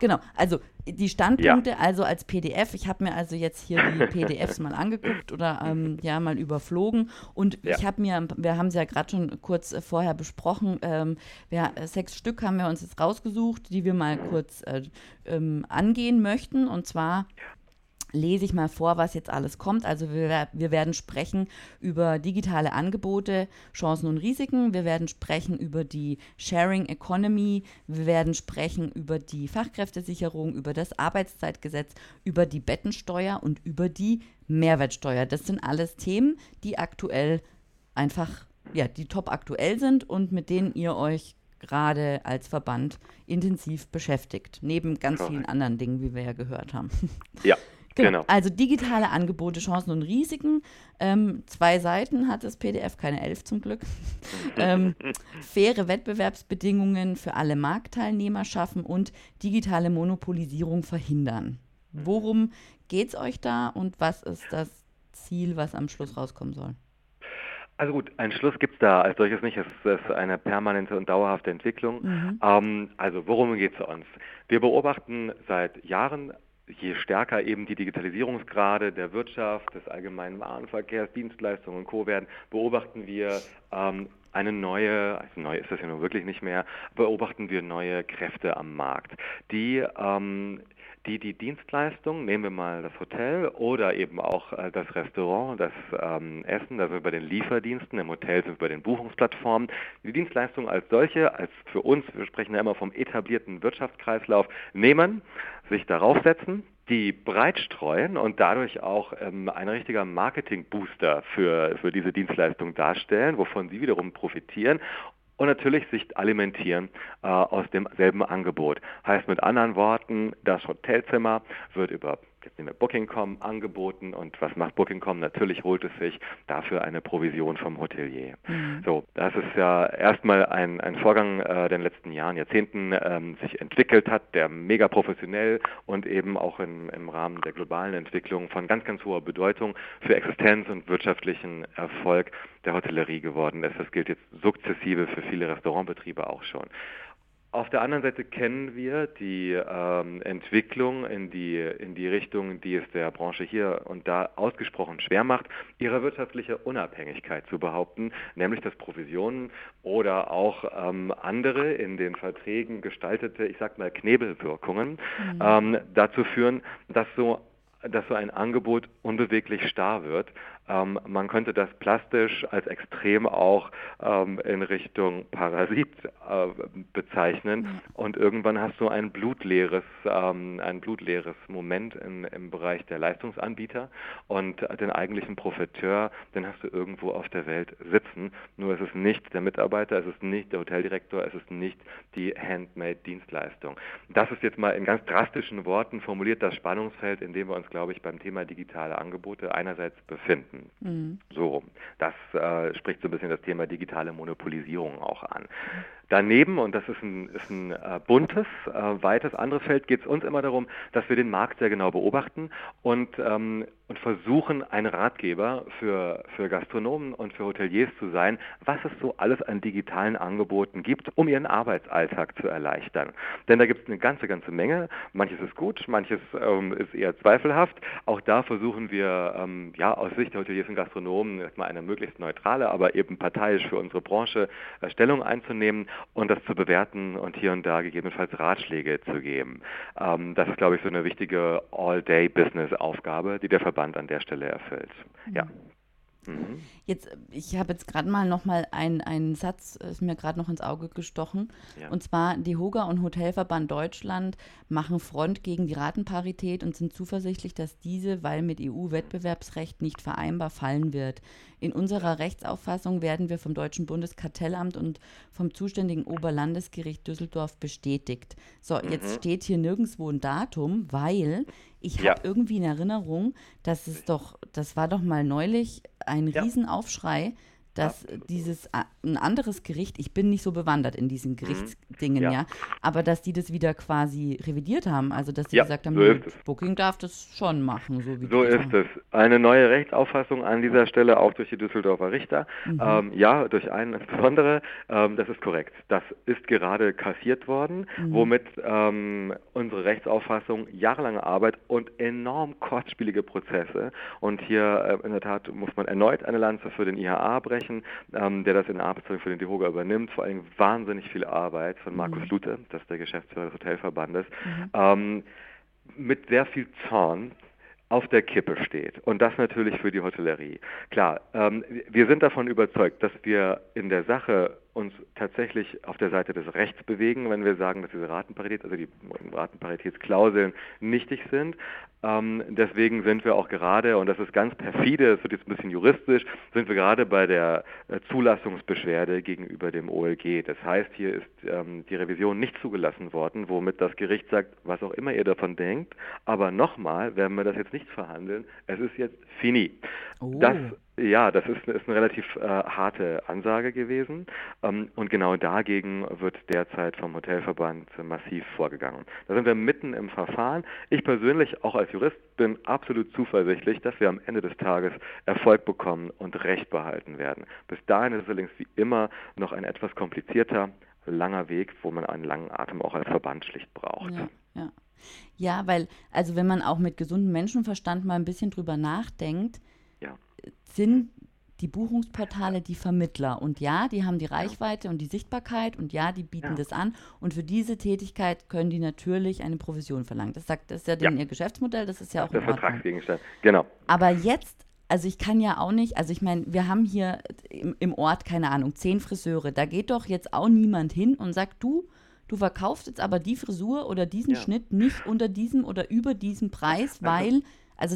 Speaker 1: Genau, also die Standpunkte ja. also als PDF. Ich habe mir also jetzt hier die PDFs mal angeguckt oder ähm, ja mal überflogen und ich habe mir, wir haben es ja gerade schon kurz äh, vorher besprochen, ähm, wir, äh, sechs Stück haben wir uns jetzt rausgesucht, die wir mal kurz äh, ähm, angehen möchten und zwar lese ich mal vor, was jetzt alles kommt. Also wir, wir, werden sprechen über digitale Angebote, Chancen und Risiken. Wir werden sprechen über die Sharing Economy. Wir werden sprechen über die Fachkräftesicherung, über das Arbeitszeitgesetz, über die Bettensteuer und über die Mehrwertsteuer. Das sind alles Themen, die aktuell einfach, ja, die top aktuell sind und mit denen ihr euch gerade als Verband intensiv beschäftigt, neben ganz vielen anderen Dingen, wie wir ja gehört haben.
Speaker 2: Ja, Genau. genau.
Speaker 1: Also digitale Angebote, Chancen und Risiken. Ähm, zwei Seiten hat das PDF, keine elf zum Glück. ähm, faire Wettbewerbsbedingungen für alle Marktteilnehmer schaffen und digitale Monopolisierung verhindern. Worum geht es euch da und was ist das Ziel, was am Schluss rauskommen soll?
Speaker 2: Also gut, einen Schluss gibt es da als solches nicht. Es ist eine permanente und dauerhafte Entwicklung. Mhm. Ähm, also worum geht es uns? Wir beobachten seit Jahren je stärker eben die Digitalisierungsgrade der Wirtschaft, des allgemeinen Warenverkehrs, Dienstleistungen und Co. werden, beobachten wir ähm, eine neue, also neu ist das ja nun wirklich nicht mehr, beobachten wir neue Kräfte am Markt, die ähm, die die Dienstleistung, nehmen wir mal das Hotel oder eben auch äh, das Restaurant, das ähm, Essen, da sind wir bei den Lieferdiensten, im Hotel sind wir bei den Buchungsplattformen, die Dienstleistung als solche, als für uns, wir sprechen ja immer vom etablierten Wirtschaftskreislauf, nehmen, sich darauf setzen, die breit streuen und dadurch auch ähm, ein richtiger Marketing-Booster für, für diese Dienstleistung darstellen, wovon sie wiederum profitieren und natürlich sich alimentieren äh, aus demselben Angebot. Heißt mit anderen Worten, das Hotelzimmer wird über jetzt nehmen wir Booking.com angeboten und was macht Booking.com? Natürlich holt es sich dafür eine Provision vom Hotelier. Mhm. So, das ist ja erstmal ein, ein Vorgang, äh, der in den letzten Jahren, Jahrzehnten ähm, sich entwickelt hat, der mega professionell und eben auch in, im Rahmen der globalen Entwicklung von ganz, ganz hoher Bedeutung für Existenz und wirtschaftlichen Erfolg der Hotellerie geworden ist. Das gilt jetzt sukzessive für viele Restaurantbetriebe auch schon. Auf der anderen Seite kennen wir die ähm, Entwicklung in die, in die Richtung, die es der Branche hier und da ausgesprochen schwer macht, ihre wirtschaftliche Unabhängigkeit zu behaupten, nämlich dass Provisionen oder auch ähm, andere in den Verträgen gestaltete, ich sag mal, Knebelwirkungen mhm. ähm, dazu führen, dass so dass so ein Angebot unbeweglich starr wird ähm, man könnte das plastisch als extrem auch ähm, in Richtung Parasit äh, bezeichnen. Mhm. Und irgendwann hast du ein blutleeres, ähm, ein blutleeres Moment in, im Bereich der Leistungsanbieter und den eigentlichen Profiteur, den hast du irgendwo auf der Welt sitzen. Nur es ist nicht der Mitarbeiter, es ist nicht der Hoteldirektor, es ist nicht die Handmade-Dienstleistung. Das ist jetzt mal in ganz drastischen Worten formuliert das Spannungsfeld, in dem wir uns, glaube ich, beim Thema digitale Angebote einerseits befinden. Mhm. So, das äh, spricht so ein bisschen das Thema digitale Monopolisierung auch an. Daneben, und das ist ein, ist ein äh, buntes, äh, weites anderes Feld, geht es uns immer darum, dass wir den Markt sehr genau beobachten und, ähm, und versuchen, ein Ratgeber für, für Gastronomen und für Hoteliers zu sein, was es so alles an digitalen Angeboten gibt, um ihren Arbeitsalltag zu erleichtern. Denn da gibt es eine ganze, ganze Menge. Manches ist gut, manches ähm, ist eher zweifelhaft. Auch da versuchen wir, ähm, ja, aus Sicht der Hoteliers und Gastronomen erstmal eine möglichst neutrale, aber eben parteiisch für unsere Branche äh, Stellung einzunehmen und das zu bewerten und hier und da gegebenenfalls Ratschläge zu geben. Ähm, das ist, glaube ich, so eine wichtige All-Day-Business-Aufgabe, die der Verband an der Stelle erfüllt.
Speaker 1: Mhm. Ja. Mhm. Jetzt, ich habe jetzt gerade mal noch mal einen, einen Satz, ist mir gerade noch ins Auge gestochen. Ja. Und zwar, die Hoga und Hotelverband Deutschland machen Front gegen die Ratenparität und sind zuversichtlich, dass diese, weil mit EU-Wettbewerbsrecht nicht vereinbar, fallen wird. In unserer Rechtsauffassung werden wir vom Deutschen Bundeskartellamt und vom zuständigen Oberlandesgericht Düsseldorf bestätigt. So, mhm. jetzt steht hier nirgendwo ein Datum, weil ich habe ja. irgendwie in Erinnerung, dass es doch, das war doch mal neulich ein ja. Riesenaufschrei, dass dieses ein anderes Gericht, ich bin nicht so bewandert in diesen mhm. Gerichtsdingen, ja. ja. aber dass die das wieder quasi revidiert haben, also dass die ja, gesagt haben, so Booking darf das schon machen,
Speaker 2: so wie So ist es. Eine neue Rechtsauffassung an dieser Stelle auch durch die Düsseldorfer Richter. Mhm. Ähm, ja, durch einen insbesondere, ähm, das ist korrekt. Das ist gerade kassiert worden, mhm. womit ähm, unsere Rechtsauffassung jahrelange Arbeit und enorm kostspielige Prozesse und hier äh, in der Tat muss man erneut eine Lanze für den IHA brechen sprechen, ähm, der das in der Arbeitsbeziehung für den DEHOGA übernimmt. Vor allem wahnsinnig viel Arbeit von Markus mhm. Lute, das ist der Geschäftsführer des Hotelverbandes, mhm. ähm, mit sehr viel Zorn auf der Kippe steht. Und das natürlich für die Hotellerie. Klar, ähm, wir sind davon überzeugt, dass wir in der Sache uns tatsächlich auf der Seite des Rechts bewegen, wenn wir sagen, dass diese Ratenparität, also die Ratenparitätsklauseln nichtig sind. Ähm, deswegen sind wir auch gerade, und das ist ganz perfide, es wird jetzt ein bisschen juristisch, sind wir gerade bei der äh, Zulassungsbeschwerde gegenüber dem OLG. Das heißt, hier ist ähm, die Revision nicht zugelassen worden, womit das Gericht sagt, was auch immer ihr davon denkt, aber nochmal werden wir das jetzt nicht verhandeln, es ist jetzt fini. Oh. Das ja, das ist, ist eine relativ äh, harte Ansage gewesen ähm, und genau dagegen wird derzeit vom Hotelverband massiv vorgegangen. Da sind wir mitten im Verfahren. Ich persönlich, auch als Jurist, bin absolut zuversichtlich, dass wir am Ende des Tages Erfolg bekommen und Recht behalten werden. Bis dahin ist es allerdings wie immer noch ein etwas komplizierter, langer Weg, wo man einen langen Atem auch als Verband schlicht braucht.
Speaker 1: Ja, ja. ja weil, also wenn man auch mit gesundem Menschenverstand mal ein bisschen drüber nachdenkt, ja. Sind die Buchungsportale die Vermittler. Und ja, die haben die Reichweite und die Sichtbarkeit und ja, die bieten ja. das an. Und für diese Tätigkeit können die natürlich eine Provision verlangen. Das sagt, das ist ja, ja. ihr Geschäftsmodell, das ist ja auch
Speaker 2: der Vertragsgegenstand. Genau.
Speaker 1: Aber jetzt, also ich kann ja auch nicht, also ich meine, wir haben hier im, im Ort, keine Ahnung, zehn Friseure. Da geht doch jetzt auch niemand hin und sagt, du, du verkaufst jetzt aber die Frisur oder diesen ja. Schnitt nicht unter diesem oder über diesem Preis, also weil also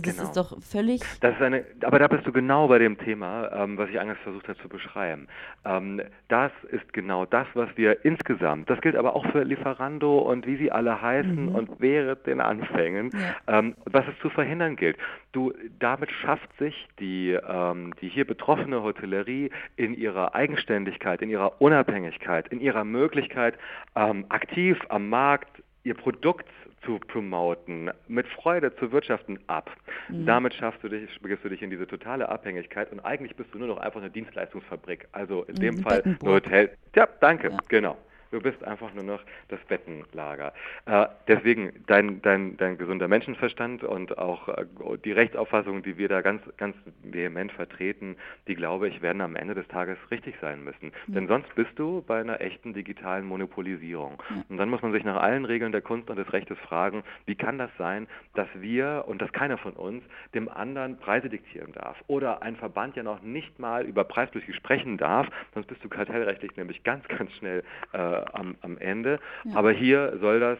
Speaker 1: das genau. ist doch völlig.
Speaker 2: Das ist eine, aber da bist du genau bei dem Thema, ähm, was ich eingangs versucht habe zu beschreiben. Ähm, das ist genau das, was wir insgesamt, das gilt aber auch für Lieferando und wie sie alle heißen mhm. und während den Anfängen, ja. ähm, was es zu verhindern gilt. Du, damit schafft sich die, ähm, die hier betroffene Hotellerie in ihrer Eigenständigkeit, in ihrer Unabhängigkeit, in ihrer Möglichkeit, ähm, aktiv am Markt ihr Produkt zu promoten, mit Freude zu wirtschaften ab. Mhm. Damit schaffst du dich, begibst du dich in diese totale Abhängigkeit und eigentlich bist du nur noch einfach eine Dienstleistungsfabrik. Also in mhm, dem Fall ein Hotel. Ja, danke, ja. genau. Du bist einfach nur noch das Bettenlager. Äh, deswegen dein, dein, dein gesunder Menschenverstand und auch äh, die Rechtsauffassung, die wir da ganz, ganz vehement vertreten, die glaube ich, werden am Ende des Tages richtig sein müssen. Mhm. Denn sonst bist du bei einer echten digitalen Monopolisierung. Mhm. Und dann muss man sich nach allen Regeln der Kunst und des Rechtes fragen, wie kann das sein, dass wir und dass keiner von uns dem anderen Preise diktieren darf oder ein Verband ja noch nicht mal über Preispolitik sprechen darf, sonst bist du kartellrechtlich nämlich ganz, ganz schnell äh, am, am Ende. Ja. Aber hier soll das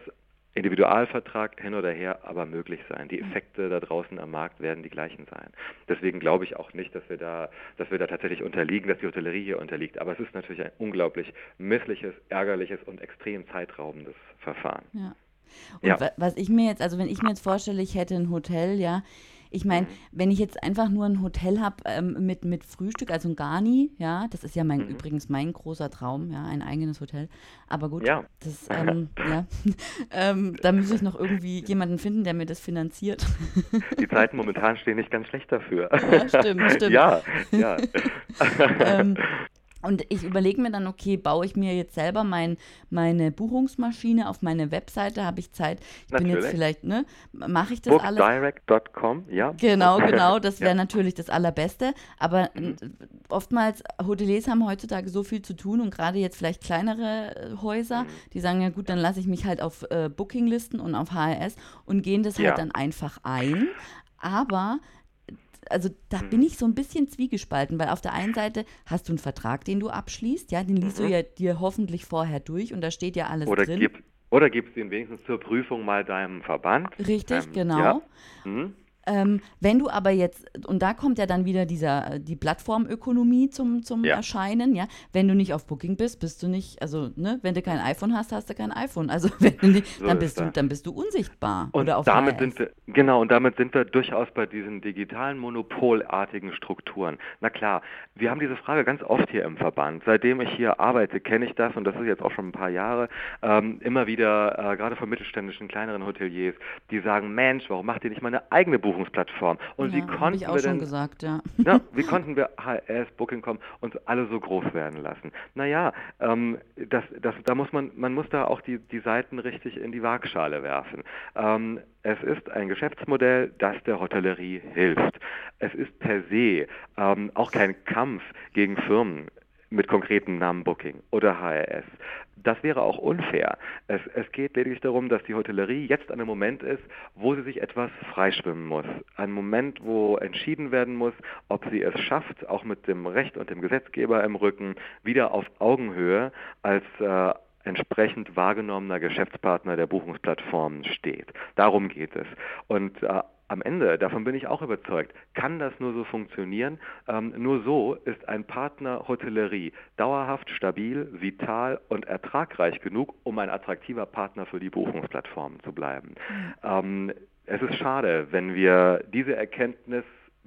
Speaker 2: Individualvertrag hin oder her aber möglich sein. Die Effekte da draußen am Markt werden die gleichen sein. Deswegen glaube ich auch nicht, dass wir da, dass wir da tatsächlich unterliegen, dass die Hotellerie hier unterliegt. Aber es ist natürlich ein unglaublich missliches, ärgerliches und extrem zeitraubendes Verfahren.
Speaker 1: Ja. Und ja. was ich mir jetzt, also wenn ich mir jetzt vorstelle, ich hätte ein Hotel, ja, ich meine, mhm. wenn ich jetzt einfach nur ein Hotel habe ähm, mit, mit Frühstück, also ein Garni, ja, das ist ja mein, mhm. übrigens mein großer Traum, ja, ein eigenes Hotel. Aber gut, ja. das, ähm, ja, ähm, da muss ich noch irgendwie jemanden finden, der mir das finanziert.
Speaker 2: Die Zeiten momentan stehen nicht ganz schlecht dafür.
Speaker 1: Ja, stimmt, stimmt.
Speaker 2: Ja, ja.
Speaker 1: Und ich überlege mir dann, okay, baue ich mir jetzt selber mein, meine Buchungsmaschine auf meine Webseite, habe ich Zeit. Ich natürlich. bin jetzt vielleicht, ne, mache ich das
Speaker 2: alles. Bookdirect.com, ja.
Speaker 1: Genau, genau, das wäre ja. natürlich das Allerbeste. Aber mhm. oftmals, Hoteliers haben heutzutage so viel zu tun und gerade jetzt vielleicht kleinere äh, Häuser, mhm. die sagen, ja gut, dann lasse ich mich halt auf äh, Bookinglisten und auf HRS und gehen das halt ja. halt dann einfach ein. Aber also da mhm. bin ich so ein bisschen zwiegespalten, weil auf der einen Seite hast du einen Vertrag, den du abschließt, ja, den liest mhm. du ja dir hoffentlich vorher durch und da steht ja alles
Speaker 2: oder
Speaker 1: drin.
Speaker 2: Gib, oder gibst du ihn wenigstens zur Prüfung mal deinem Verband.
Speaker 1: Richtig, ähm, genau. Ja. Mhm. Ähm, wenn du aber jetzt, und da kommt ja dann wieder dieser, die Plattformökonomie zum, zum ja. Erscheinen, ja. Wenn du nicht auf Booking bist, bist du nicht, also, ne, wenn du kein iPhone hast, hast du kein iPhone. Also wenn du nicht, so dann bist du, dann bist du unsichtbar.
Speaker 2: Und
Speaker 1: oder auf
Speaker 2: damit sind wir, genau, und damit sind wir durchaus bei diesen digitalen monopolartigen Strukturen. Na klar, wir haben diese Frage ganz oft hier im Verband. Seitdem ich hier arbeite, kenne ich das, und das ist jetzt auch schon ein paar Jahre, ähm, immer wieder, äh, gerade von mittelständischen, kleineren Hoteliers, die sagen, Mensch, warum macht ihr nicht mal eine eigene Buchung? Buchungsplattform. Und ja, wie konnten
Speaker 1: ich auch
Speaker 2: wir
Speaker 1: schon
Speaker 2: denn,
Speaker 1: gesagt, ja.
Speaker 2: ja. Wie konnten wir HRS, Booking.com uns alle so groß werden lassen? Naja, ähm, das, das, da muss man, man muss da auch die, die Seiten richtig in die Waagschale werfen. Ähm, es ist ein Geschäftsmodell, das der Hotellerie hilft. Es ist per se ähm, auch kein Kampf gegen Firmen mit konkreten Namen Booking oder HRS. Das wäre auch unfair. Es, es, geht lediglich darum, dass die Hotellerie jetzt an einem Moment ist, wo sie sich etwas freischwimmen muss. Ein Moment, wo entschieden werden muss, ob sie es schafft, auch mit dem Recht und dem Gesetzgeber im Rücken, wieder auf Augenhöhe als äh, entsprechend wahrgenommener Geschäftspartner der Buchungsplattformen steht. Darum geht es. Und äh, am Ende, davon bin ich auch überzeugt, kann das nur so funktionieren. Ähm, nur so ist ein Partner Hotellerie dauerhaft, stabil, vital und ertragreich genug, um ein attraktiver Partner für die Buchungsplattformen zu bleiben. Ähm, es ist schade, wenn wir diese Erkenntnis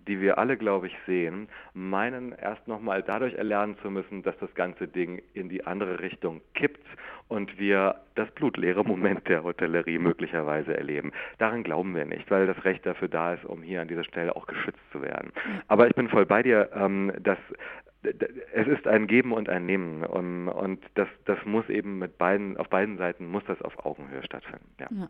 Speaker 2: die wir alle, glaube ich, sehen, meinen erst nochmal dadurch erlernen zu müssen, dass das ganze Ding in die andere Richtung kippt und wir das blutleere Moment der Hotellerie möglicherweise erleben. Daran glauben wir nicht, weil das Recht dafür da ist, um hier an dieser Stelle auch geschützt zu werden. Aber ich bin voll bei dir, ähm, dass es ist ein Geben und ein Nehmen und, und das, das muss eben mit beiden, auf beiden Seiten muss das auf Augenhöhe stattfinden. Ja. ja.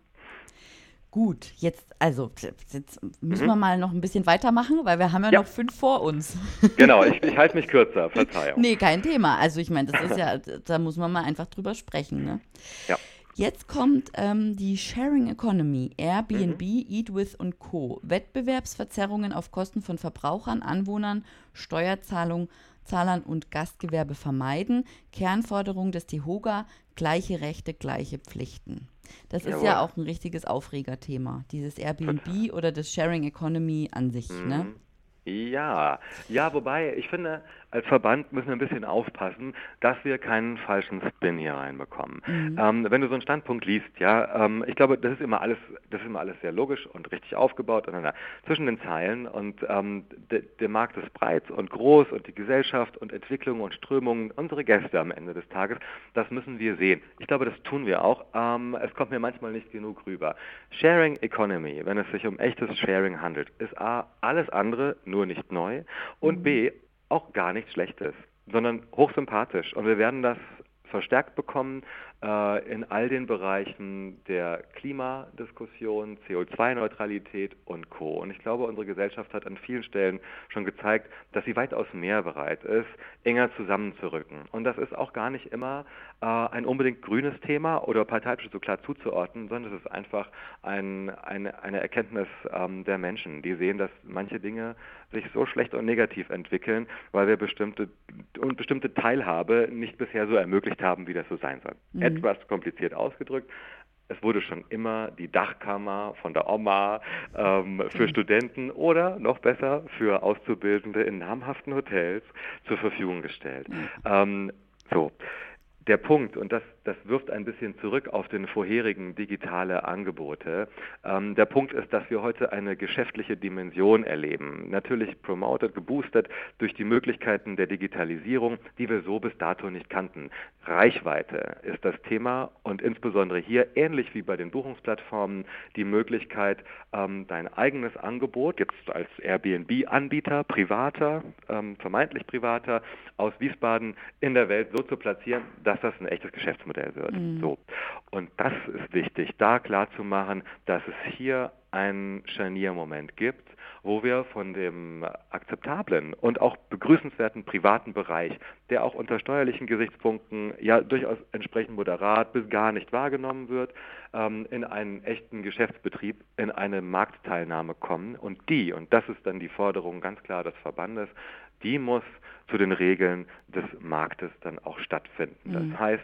Speaker 1: Gut, jetzt, also, jetzt müssen mhm. wir mal noch ein bisschen weitermachen, weil wir haben ja, ja. noch fünf vor uns.
Speaker 2: Genau, ich, ich halte mich kürzer, Verzeihung.
Speaker 1: Nee, kein Thema. Also ich meine, das ist ja, da muss man mal einfach drüber sprechen. Ne?
Speaker 2: Ja.
Speaker 1: Jetzt kommt ähm, die Sharing Economy, Airbnb, mhm. Eat With und Co. Wettbewerbsverzerrungen auf Kosten von Verbrauchern, Anwohnern, Steuerzahlung, Zahlern und Gastgewerbe vermeiden. Kernforderung des DEHOGA, gleiche Rechte, gleiche Pflichten. Das Jawohl. ist ja auch ein richtiges Aufregerthema, dieses Airbnb oder das Sharing Economy an sich. Ne? Mhm. Ne?
Speaker 2: Ja, ja, wobei ich finde, als Verband müssen wir ein bisschen aufpassen, dass wir keinen falschen Spin hier reinbekommen. Mhm. Ähm, wenn du so einen Standpunkt liest, ja, ähm, ich glaube, das ist immer alles, das ist immer alles sehr logisch und richtig aufgebaut und zwischen den Zeilen und ähm, de, der Markt ist breit und groß und die Gesellschaft und Entwicklungen und Strömungen, unsere Gäste am Ende des Tages, das müssen wir sehen. Ich glaube, das tun wir auch. Ähm, es kommt mir manchmal nicht genug rüber. Sharing Economy, wenn es sich um echtes Sharing handelt, ist A, alles andere, nur nicht neu und mhm. B, auch gar nichts Schlechtes, sondern hochsympathisch. Und wir werden das verstärkt bekommen äh, in all den Bereichen der Klimadiskussion, CO2-Neutralität und Co. Und ich glaube, unsere Gesellschaft hat an vielen Stellen schon gezeigt, dass sie weitaus mehr bereit ist, enger zusammenzurücken. Und das ist auch gar nicht immer äh, ein unbedingt grünes Thema oder parteiisch so klar zuzuordnen, sondern es ist einfach ein, eine, eine Erkenntnis ähm, der Menschen, die sehen, dass manche Dinge sich so schlecht und negativ entwickeln, weil wir bestimmte und bestimmte Teilhabe nicht bisher so ermöglicht haben, wie das so sein soll. Mhm. Etwas kompliziert ausgedrückt. Es wurde schon immer die Dachkammer von der Oma ähm, für mhm. Studenten oder noch besser für Auszubildende in namhaften Hotels zur Verfügung gestellt. Mhm. Ähm, so der Punkt, und das, das wirft ein bisschen zurück auf den vorherigen digitale Angebote, ähm, der Punkt ist, dass wir heute eine geschäftliche Dimension erleben. Natürlich promoted, geboostet durch die Möglichkeiten der Digitalisierung, die wir so bis dato nicht kannten. Reichweite ist das Thema und insbesondere hier, ähnlich wie bei den Buchungsplattformen, die Möglichkeit, ähm, dein eigenes Angebot, jetzt als Airbnb-Anbieter, privater, ähm, vermeintlich privater, aus Wiesbaden in der Welt so zu platzieren, dass das ein echtes Geschäftsmodell wird. Mhm. So. Und das ist wichtig, da klar zu machen, dass es hier einen Scharniermoment gibt, wo wir von dem akzeptablen und auch begrüßenswerten privaten Bereich, der auch unter steuerlichen Gesichtspunkten ja durchaus entsprechend moderat bis gar nicht wahrgenommen wird, ähm, in einen echten Geschäftsbetrieb, in eine Marktteilnahme kommen. Und die, und das ist dann die Forderung ganz klar des Verbandes, die muss zu den Regeln des Marktes dann auch stattfinden. Das mhm. heißt,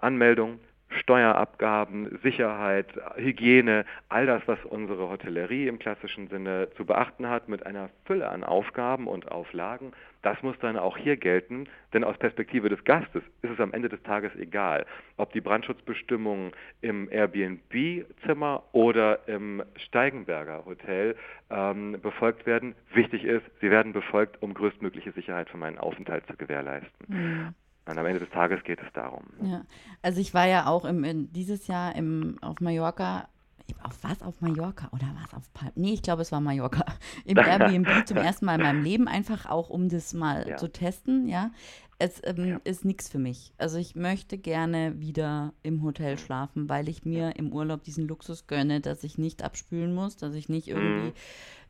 Speaker 2: Anmeldung, Steuerabgaben, Sicherheit, Hygiene, all das, was unsere Hotellerie im klassischen Sinne zu beachten hat, mit einer Fülle an Aufgaben und Auflagen, das muss dann auch hier gelten, denn aus Perspektive des Gastes ist es am Ende des Tages egal, ob die Brandschutzbestimmungen im Airbnb-Zimmer oder im Steigenberger Hotel ähm, befolgt werden. Wichtig ist, sie werden befolgt, um größtmögliche Sicherheit für meinen Aufenthalt zu gewährleisten. Mhm. Und am Ende des Tages geht es darum.
Speaker 1: Ja, also ich war ja auch im, dieses Jahr im, auf Mallorca. Auf was? Auf Mallorca oder was? Auf Palm? Nee, ich glaube, es war Mallorca. Im Airbnb zum ersten Mal in meinem Leben, einfach auch, um das mal ja. zu testen, ja. Es ähm, ja. ist nichts für mich. Also ich möchte gerne wieder im Hotel schlafen, weil ich mir im Urlaub diesen Luxus gönne, dass ich nicht abspülen muss, dass ich nicht irgendwie mhm.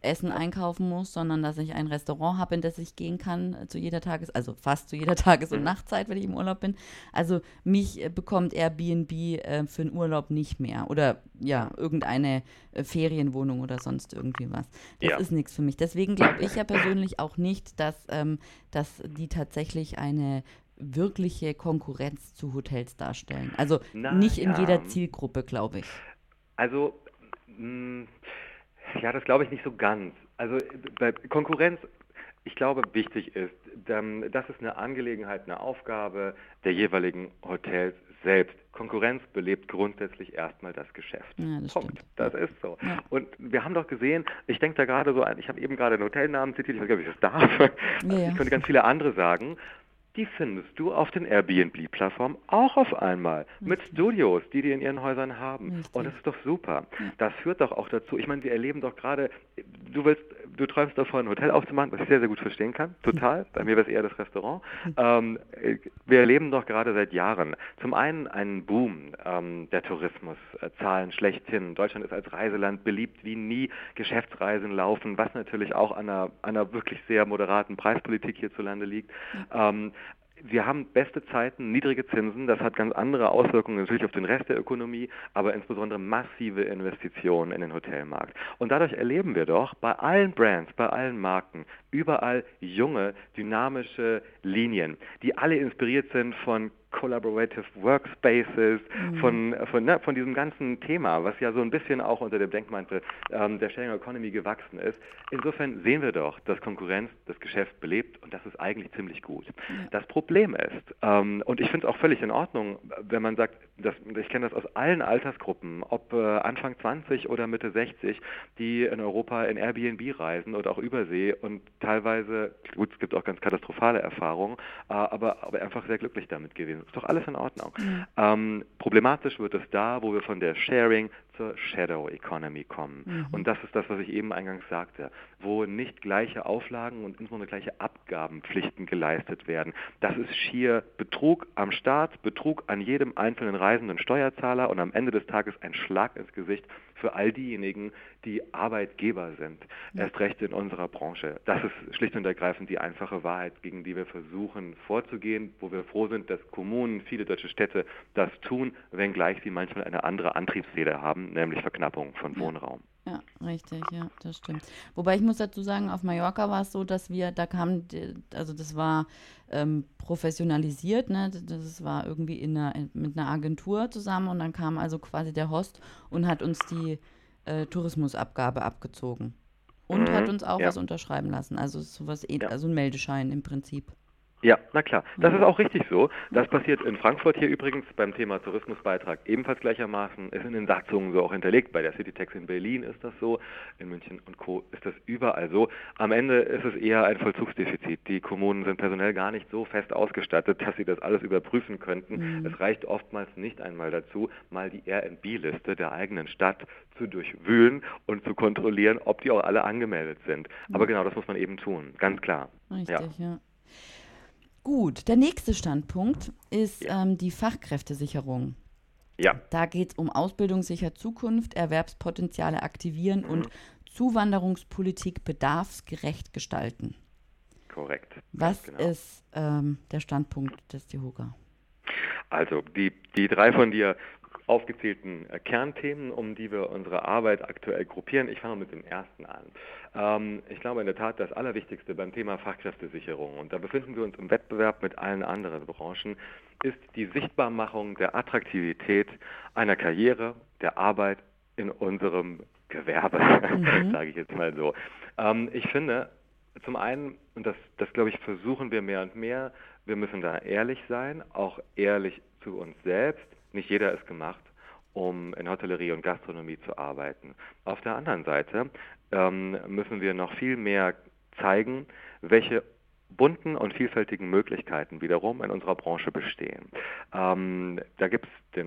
Speaker 1: Essen einkaufen muss, sondern dass ich ein Restaurant habe, in das ich gehen kann äh, zu jeder Tages-, also fast zu jeder Tages- und mhm. Nachtzeit, wenn ich im Urlaub bin. Also mich äh, bekommt Airbnb äh, für den Urlaub nicht mehr oder ja, irgendeine äh, Ferienwohnung oder sonst irgendwie was. Das ja. ist nichts für mich. Deswegen glaube ich ja persönlich auch nicht, dass, ähm, dass die tatsächlich eine wirkliche Konkurrenz zu Hotels darstellen. Also Na, nicht in ja. jeder Zielgruppe, glaube ich.
Speaker 2: Also mh, ja, das glaube ich nicht so ganz. Also bei Konkurrenz, ich glaube, wichtig ist, das ist eine Angelegenheit, eine Aufgabe der jeweiligen Hotels selbst. Konkurrenz belebt grundsätzlich erstmal das Geschäft.
Speaker 1: Ja, das Punkt. Stimmt.
Speaker 2: Das ist so. Ja. Und wir haben doch gesehen, ich denke da gerade so an, ich habe eben gerade einen Hotelnamen zitiert, ich weiß gar nicht, ob ich das darf. Ja, ich könnte ganz viele andere sagen die findest du auf den Airbnb-Plattformen auch auf einmal mit Studios, die die in ihren Häusern haben. Richtig. Und das ist doch super. Das führt doch auch dazu. Ich meine, wir erleben doch gerade, du willst, du träumst davon, ein Hotel aufzumachen, was ich sehr, sehr gut verstehen kann. Total. Bei mir wäre es eher das Restaurant. Ähm, wir erleben doch gerade seit Jahren zum einen einen Boom ähm, der Tourismuszahlen schlechthin. Deutschland ist als Reiseland beliebt wie nie. Geschäftsreisen laufen, was natürlich auch an einer, einer wirklich sehr moderaten Preispolitik hierzulande liegt. Ähm, wir haben beste Zeiten, niedrige Zinsen, das hat ganz andere Auswirkungen natürlich auf den Rest der Ökonomie, aber insbesondere massive Investitionen in den Hotelmarkt. Und dadurch erleben wir doch bei allen Brands, bei allen Marken überall junge, dynamische Linien, die alle inspiriert sind von Collaborative Workspaces, mhm. von, von, ne, von diesem ganzen Thema, was ja so ein bisschen auch unter dem Denkmantel ähm, der Sharing Economy gewachsen ist. Insofern sehen wir doch, dass Konkurrenz das Geschäft belebt und das ist eigentlich ziemlich gut. Mhm. Das Problem ist, ähm, und ich finde es auch völlig in Ordnung, wenn man sagt, dass, ich kenne das aus allen Altersgruppen, ob äh, Anfang 20 oder Mitte 60, die in Europa in Airbnb reisen oder auch Übersee und teilweise, gut, es gibt auch ganz katastrophale Erfahrungen, äh, aber, aber einfach sehr glücklich damit gewesen ist doch alles in Ordnung. Mhm. Ähm, problematisch wird es da, wo wir von der Sharing zur Shadow Economy kommen. Mhm. Und das ist das, was ich eben eingangs sagte, wo nicht gleiche Auflagen und insbesondere gleiche Abgabenpflichten geleistet werden. Das ist schier Betrug am Staat, Betrug an jedem einzelnen reisenden Steuerzahler und am Ende des Tages ein Schlag ins Gesicht für all diejenigen, die Arbeitgeber sind, erst recht in unserer Branche. Das ist schlicht und ergreifend die einfache Wahrheit, gegen die wir versuchen vorzugehen, wo wir froh sind, dass Kommunen, viele deutsche Städte das tun, wenngleich sie manchmal eine andere Antriebsfeder haben, nämlich Verknappung von Wohnraum.
Speaker 1: Ja, richtig, ja, das stimmt. Wobei ich muss dazu sagen, auf Mallorca war es so, dass wir, da kam, also das war ähm, professionalisiert, ne? Das war irgendwie in einer, mit einer Agentur zusammen und dann kam also quasi der Host und hat uns die äh, Tourismusabgabe abgezogen. Und mhm, hat uns auch ja. was unterschreiben lassen. Also sowas, ja. also ein Meldeschein im Prinzip.
Speaker 2: Ja, na klar. Das ist auch richtig so. Das passiert in Frankfurt hier übrigens beim Thema Tourismusbeitrag ebenfalls gleichermaßen. Ist in den Satzungen so auch hinterlegt. Bei der Citytex in Berlin ist das so. In München und Co. ist das überall so. Am Ende ist es eher ein Vollzugsdefizit. Die Kommunen sind personell gar nicht so fest ausgestattet, dass sie das alles überprüfen könnten. Mhm. Es reicht oftmals nicht einmal dazu, mal die RB-Liste der eigenen Stadt zu durchwühlen und zu kontrollieren, ob die auch alle angemeldet sind. Aber genau das muss man eben tun. Ganz klar.
Speaker 1: Richtig, ja. ja. Gut, der nächste Standpunkt ist ja. ähm, die Fachkräftesicherung.
Speaker 2: Ja.
Speaker 1: Da geht es um Ausbildungssicher Zukunft, Erwerbspotenziale aktivieren mhm. und Zuwanderungspolitik bedarfsgerecht gestalten.
Speaker 2: Korrekt.
Speaker 1: Was genau. ist ähm, der Standpunkt des DEHOGA?
Speaker 2: Also die, die drei von dir aufgezählten äh, Kernthemen, um die wir unsere Arbeit aktuell gruppieren. Ich fange mit dem ersten an. Ähm, ich glaube in der Tat das Allerwichtigste beim Thema Fachkräftesicherung, und da befinden wir uns im Wettbewerb mit allen anderen Branchen, ist die Sichtbarmachung der Attraktivität einer Karriere, der Arbeit in unserem Gewerbe, mhm. sage ich jetzt mal so. Ähm, ich finde, zum einen, und das, das glaube ich, versuchen wir mehr und mehr, wir müssen da ehrlich sein, auch ehrlich zu uns selbst nicht jeder ist gemacht, um in Hotellerie und Gastronomie zu arbeiten. Auf der anderen Seite ähm, müssen wir noch viel mehr zeigen, welche bunten und vielfältigen Möglichkeiten wiederum in unserer Branche bestehen. Ähm, da gibt es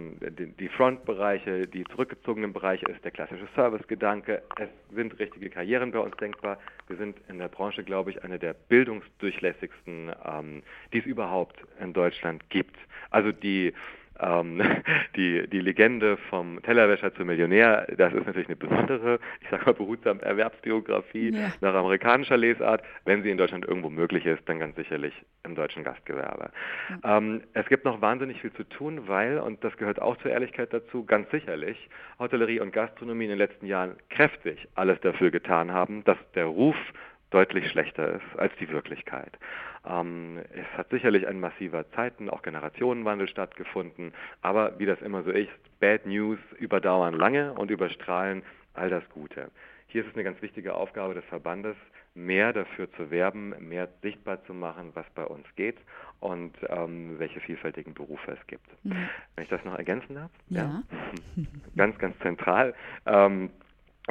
Speaker 2: die Frontbereiche, die zurückgezogenen Bereiche ist der klassische Servicegedanke. Es sind richtige Karrieren bei uns denkbar. Wir sind in der Branche, glaube ich, eine der bildungsdurchlässigsten, ähm, die es überhaupt in Deutschland gibt. Also die ähm, die, die Legende vom Tellerwäscher zum Millionär, das ist natürlich eine besondere, ich sage mal behutsam, Erwerbsbiografie ja. nach amerikanischer Lesart. Wenn sie in Deutschland irgendwo möglich ist, dann ganz sicherlich im deutschen Gastgewerbe. Mhm. Ähm, es gibt noch wahnsinnig viel zu tun, weil, und das gehört auch zur Ehrlichkeit dazu, ganz sicherlich Hotellerie und Gastronomie in den letzten Jahren kräftig alles dafür getan haben, dass der Ruf deutlich schlechter ist als die Wirklichkeit. Ähm, es hat sicherlich ein massiver Zeiten, auch Generationenwandel stattgefunden, aber wie das immer so ist, Bad News überdauern lange und überstrahlen all das Gute. Hier ist es eine ganz wichtige Aufgabe des Verbandes, mehr dafür zu werben, mehr sichtbar zu machen, was bei uns geht und ähm, welche vielfältigen Berufe es gibt. Mhm. Wenn ich das noch ergänzen darf?
Speaker 1: Ja.
Speaker 2: ja. ganz, ganz zentral. Ähm,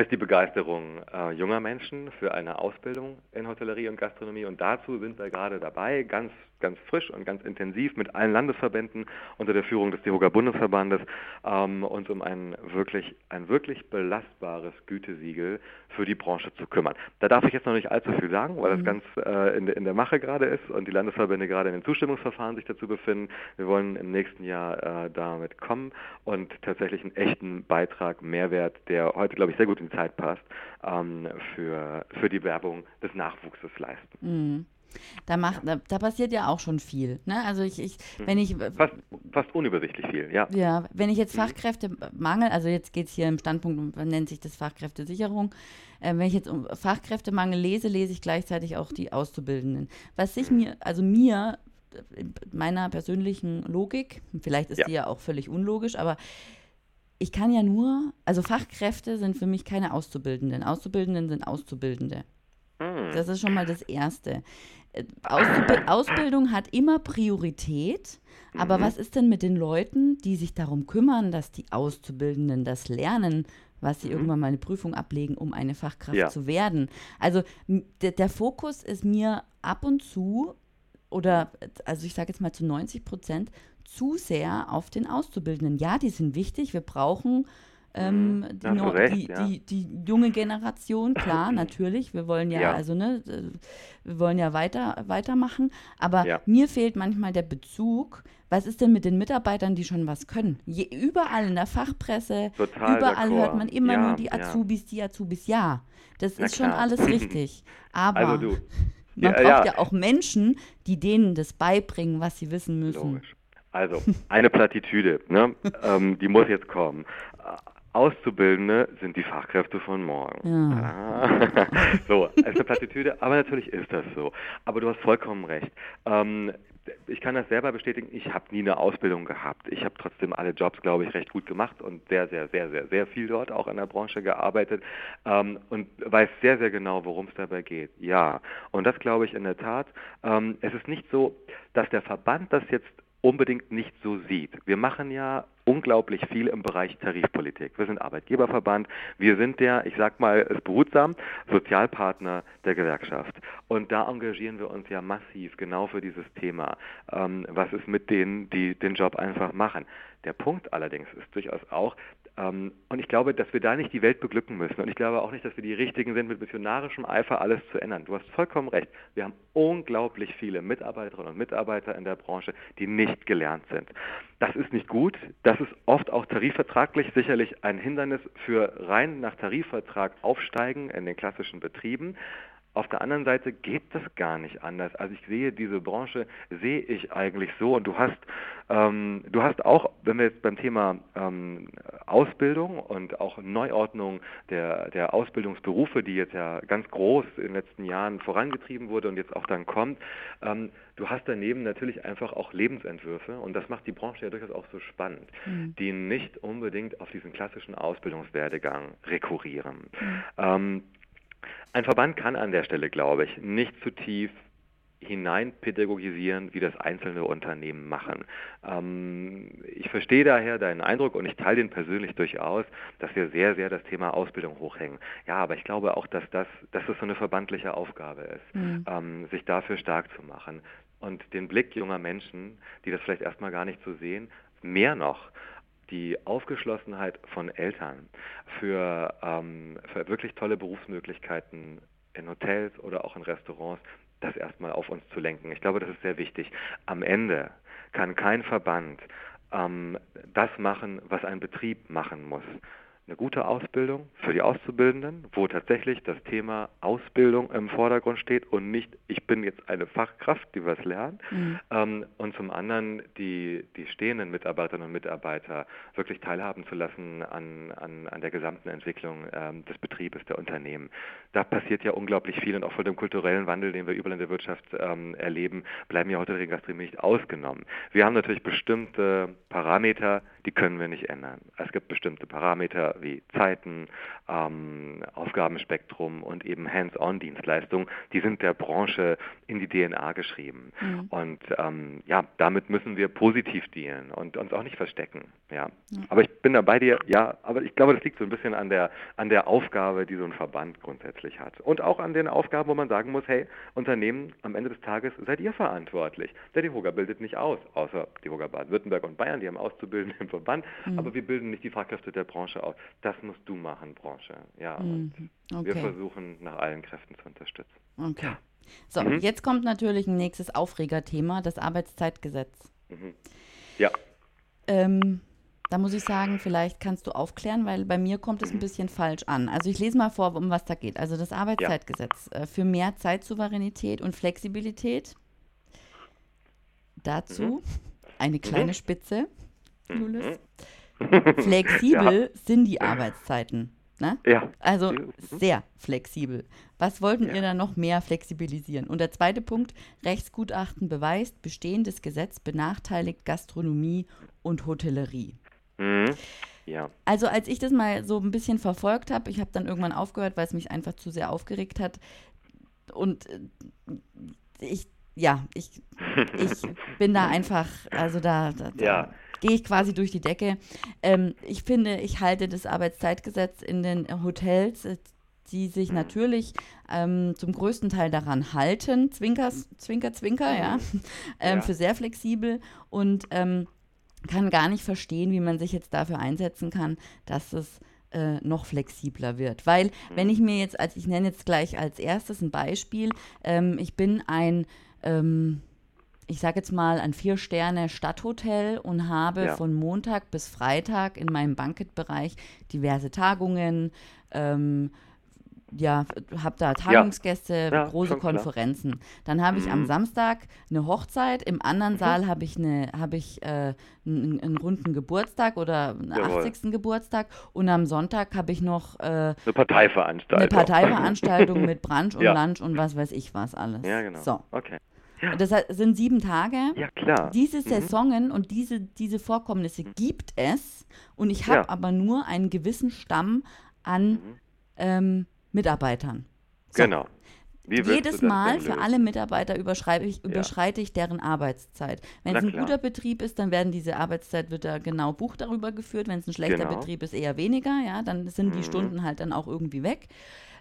Speaker 2: ist die Begeisterung äh, junger Menschen für eine Ausbildung in Hotellerie und Gastronomie. Und dazu sind wir gerade dabei, ganz ganz frisch und ganz intensiv mit allen Landesverbänden unter der Führung des DEHOGA Bundesverbandes ähm, uns um ein wirklich, ein wirklich belastbares Gütesiegel für die Branche zu kümmern. Da darf ich jetzt noch nicht allzu viel sagen, weil mhm. das ganz äh, in, in, der Mache gerade ist und die Landesverbände gerade in den Zustimmungsverfahren sich dazu befinden. Wir wollen im nächsten Jahr äh, damit kommen und tatsächlich einen echten Beitrag, Mehrwert, der heute, glaube ich, sehr gut in die Zeit passt, ähm, für, für die Werbung des Nachwuchses leisten.
Speaker 1: Mhm. Da, macht, da, da, passiert ja auch schon viel. Ne? Also ich, ich, mhm. wenn ich
Speaker 2: fast, fast unübersichtlich viel, ja.
Speaker 1: Ja, wenn ich jetzt mhm. Fachkräftemangel, also jetzt geht es hier im Standpunkt, man nennt sich das Fachkräftesicherung, äh, wenn ich jetzt um Fachkräftemangel lese, lese ich gleichzeitig auch die Auszubildenden. Was sich mhm. mir, also mir, meiner persönlichen Logik, vielleicht ist ja. die ja auch völlig unlogisch, aber ich kann ja nur, also Fachkräfte sind für mich keine Auszubildenden. Auszubildenden sind Auszubildende. Mhm. Das ist schon mal das Erste. Ausbildung hat immer Priorität, aber mhm. was ist denn mit den Leuten, die sich darum kümmern, dass die Auszubildenden das lernen, was sie mhm. irgendwann mal eine Prüfung ablegen, um eine Fachkraft ja. zu werden? Also der Fokus ist mir ab und zu oder also ich sage jetzt mal zu 90 Prozent zu sehr auf den Auszubildenden. Ja, die sind wichtig, wir brauchen Ähm, die,
Speaker 2: Hast du
Speaker 1: no-
Speaker 2: recht,
Speaker 1: die,
Speaker 2: ja.
Speaker 1: die, die junge Generation, klar, natürlich. Wir wollen ja,
Speaker 2: Ja.
Speaker 1: also ne, äh, wir wollen ja weiter, weitermachen. Aber
Speaker 2: Ja.
Speaker 1: mir fehlt manchmal der Bezug. Was ist denn mit den Mitarbeitern, die schon was können? Je, überall in der Fachpresse,
Speaker 2: Total
Speaker 1: überall hört man immer nur die. Azubis, die Azubis. Ja, das
Speaker 2: Na
Speaker 1: ist schon
Speaker 2: klar.
Speaker 1: alles richtig. Aber
Speaker 2: Also du,
Speaker 1: man braucht
Speaker 2: ja.
Speaker 1: ja. auch Menschen, die denen das beibringen, was sie wissen müssen.
Speaker 2: Logisch. Also, eine Plattitüde, ne? ähm, die muss jetzt kommen. Auszubildende sind die Fachkräfte von morgen.
Speaker 1: Ja.
Speaker 2: Ah. so, ist eine Plattitüde, aber natürlich ist das so. Aber du hast vollkommen recht. Ähm, ich kann das selber bestätigen, ich habe nie eine Ausbildung gehabt. Ich habe trotzdem alle Jobs, glaube ich, recht gut gemacht und sehr, sehr, sehr, sehr, sehr viel dort auch in der Branche gearbeitet ähm, und weiß sehr, sehr genau, worum es dabei geht. Ja, und das glaube ich in der Tat. Ähm, es ist nicht so, dass der Verband das jetzt unbedingt nicht so sieht. Wir machen ja unglaublich viel im Bereich Tarifpolitik. Wir sind Arbeitgeberverband, wir sind der, ich sag mal es behutsam, Sozialpartner der Gewerkschaft. Und da engagieren wir uns ja massiv genau für dieses Thema. Ähm, was ist mit denen, die den Job einfach machen? Der Punkt allerdings ist durchaus auch, und ich glaube, dass wir da nicht die Welt beglücken müssen. Und ich glaube auch nicht, dass wir die Richtigen sind, mit missionarischem Eifer alles zu ändern. Du hast vollkommen recht. Wir haben unglaublich viele Mitarbeiterinnen und Mitarbeiter in der Branche, die nicht gelernt sind. Das ist nicht gut. Das ist oft auch tarifvertraglich sicherlich ein Hindernis für rein nach Tarifvertrag aufsteigen in den klassischen Betrieben. Auf der anderen Seite geht das gar nicht anders. Also ich sehe diese Branche, sehe ich eigentlich so. Und du hast, ähm, du hast auch, wenn wir jetzt beim Thema ähm, Ausbildung und auch Neuordnung der, der Ausbildungsberufe, die jetzt ja ganz groß in den letzten Jahren vorangetrieben wurde und jetzt auch dann kommt, ähm, du hast daneben natürlich einfach auch Lebensentwürfe und das macht die Branche ja durchaus auch so spannend, die nicht unbedingt auf diesen klassischen Ausbildungswerdegang rekurrieren. Ähm, ein Verband kann an der Stelle, glaube ich, nicht zu tief hineinpädagogisieren, wie das einzelne Unternehmen machen. Ähm, ich verstehe daher deinen Eindruck und ich teile den persönlich durchaus, dass wir sehr, sehr das Thema Ausbildung hochhängen. Ja, aber ich glaube auch, dass das, dass das so eine verbandliche Aufgabe ist,
Speaker 1: Mhm.
Speaker 2: ähm, sich dafür stark zu machen und den Blick junger Menschen, die das vielleicht erstmal gar nicht so sehen, mehr noch die Aufgeschlossenheit von Eltern für, ähm, für wirklich tolle Berufsmöglichkeiten in Hotels oder auch in Restaurants, das erstmal auf uns zu lenken. Ich glaube, das ist sehr wichtig. Am Ende kann kein Verband ähm, das machen, was ein Betrieb machen muss. Eine gute Ausbildung für die Auszubildenden, wo tatsächlich das Thema Ausbildung im Vordergrund steht und nicht, ich bin jetzt eine Fachkraft, die was lernt.
Speaker 1: Mhm.
Speaker 2: Ähm, und zum anderen die, die stehenden Mitarbeiterinnen und Mitarbeiter wirklich teilhaben zu lassen an, an, an der gesamten Entwicklung ähm, des Betriebes, der Unternehmen. Da passiert ja unglaublich viel und auch von dem kulturellen Wandel, den wir überall in der Wirtschaft ähm, erleben, bleiben ja heute die Gastronomie nicht ausgenommen. Wir haben natürlich bestimmte Parameter, die können wir nicht ändern. Es gibt bestimmte Parameter wie Zeiten, ähm, Aufgabenspektrum und eben Hands-on-Dienstleistungen, die sind der Branche in die DNA geschrieben.
Speaker 1: Mhm.
Speaker 2: Und ähm, ja, damit müssen wir positiv dealen und uns auch nicht verstecken. Ja. Aber ich bin da bei dir, ja, aber ich glaube, das liegt so ein bisschen an der, an der Aufgabe, die so ein Verband grundsätzlich hat. Und auch an den Aufgaben, wo man sagen muss, hey, Unternehmen, am Ende des Tages seid ihr verantwortlich. Der DEHOGA bildet nicht aus, außer DEHOGA Baden-Württemberg und Bayern, die haben Auszubildende im Verband, aber wir bilden nicht die Fachkräfte der Branche aus. Das musst du machen, Branche. Ja, und wir
Speaker 1: Okay.
Speaker 2: versuchen nach allen Kräften zu unterstützen.
Speaker 1: Okay. So,
Speaker 2: Mhm.
Speaker 1: jetzt kommt natürlich ein nächstes Aufregerthema, das Arbeitszeitgesetz.
Speaker 2: Ja,
Speaker 1: Ähm, da muss ich sagen, vielleicht kannst du aufklären, weil bei mir kommt
Speaker 2: Mhm.
Speaker 1: es ein bisschen falsch an. Also ich lese mal vor, um was da geht. Also das Arbeitszeitgesetz äh, für mehr Zeitsouveränität und Flexibilität. Dazu eine kleine Spitze, Julius. Flexibel sind die Arbeitszeiten. Ne?
Speaker 2: ja.
Speaker 1: Also
Speaker 2: Mhm.
Speaker 1: sehr flexibel. Was wollten
Speaker 2: Ja.
Speaker 1: ihr da noch mehr flexibilisieren? Und der zweite Punkt, Rechtsgutachten beweist, bestehendes Gesetz benachteiligt Gastronomie und Hotellerie.
Speaker 2: Mhm. Ja.
Speaker 1: Also als ich das mal so ein bisschen verfolgt habe, ich habe dann irgendwann aufgehört, weil es mich einfach zu sehr aufgeregt hat. Und äh, ich, ja, ich, ich bin da einfach, also da, da, da
Speaker 2: Ja.
Speaker 1: gehe ich quasi durch die Decke. Ähm, ich finde, ich halte das Arbeitszeitgesetz in den Hotels, äh, die sich natürlich ähm, zum größten Teil daran halten, Zwinker, Zwinker, Zwinker, ja, ähm,
Speaker 2: Ja.
Speaker 1: für sehr flexibel und ähm, kann gar nicht verstehen, wie man sich jetzt dafür einsetzen kann, dass es äh, noch flexibler wird. Weil, wenn ich mir jetzt, als ich nenne jetzt gleich als erstes ein Beispiel, ähm, ich bin ein, ähm, ich sage jetzt mal, ein Vier-Sterne-Stadthotel und habe
Speaker 2: Ja.
Speaker 1: von Montag bis Freitag in meinem Bankettbereich diverse Tagungen, ähm, ja, habe da Tagungsgäste,
Speaker 2: Ja,
Speaker 1: große
Speaker 2: schon klar.
Speaker 1: Konferenzen. Dann habe ich am
Speaker 2: Mhm.
Speaker 1: Samstag eine Hochzeit, im anderen Saal habe ich, eine, habe ich äh, einen, einen runden Geburtstag oder einen
Speaker 2: Jawohl.
Speaker 1: 80. Geburtstag und am Sonntag habe ich noch äh,
Speaker 2: Eine Parteiveranstaltung.
Speaker 1: eine Parteiveranstaltung mit Brunch und
Speaker 2: Ja.
Speaker 1: Lunch und was weiß ich was alles.
Speaker 2: Ja, genau.
Speaker 1: So,
Speaker 2: Okay.
Speaker 1: das heißt, es sind sieben Tage.
Speaker 2: Ja, klar.
Speaker 1: Diese
Speaker 2: Mhm.
Speaker 1: Saisonen und diese, diese Vorkommnisse gibt es und ich habe
Speaker 2: Ja.
Speaker 1: aber nur einen gewissen Stamm an
Speaker 2: Mhm.
Speaker 1: ähm, Mitarbeitern. So.
Speaker 2: Genau.
Speaker 1: Jedes Mal für alle Mitarbeiter ich,
Speaker 2: Ja.
Speaker 1: überschreite ich deren Arbeitszeit. Wenn es ein guter Betrieb ist, dann werden diese Arbeitszeit wird da genau Buch darüber geführt. Wenn es ein schlechter
Speaker 2: Genau.
Speaker 1: Betrieb ist, eher weniger. Ja, dann sind die
Speaker 2: Mhm.
Speaker 1: Stunden halt dann auch irgendwie weg.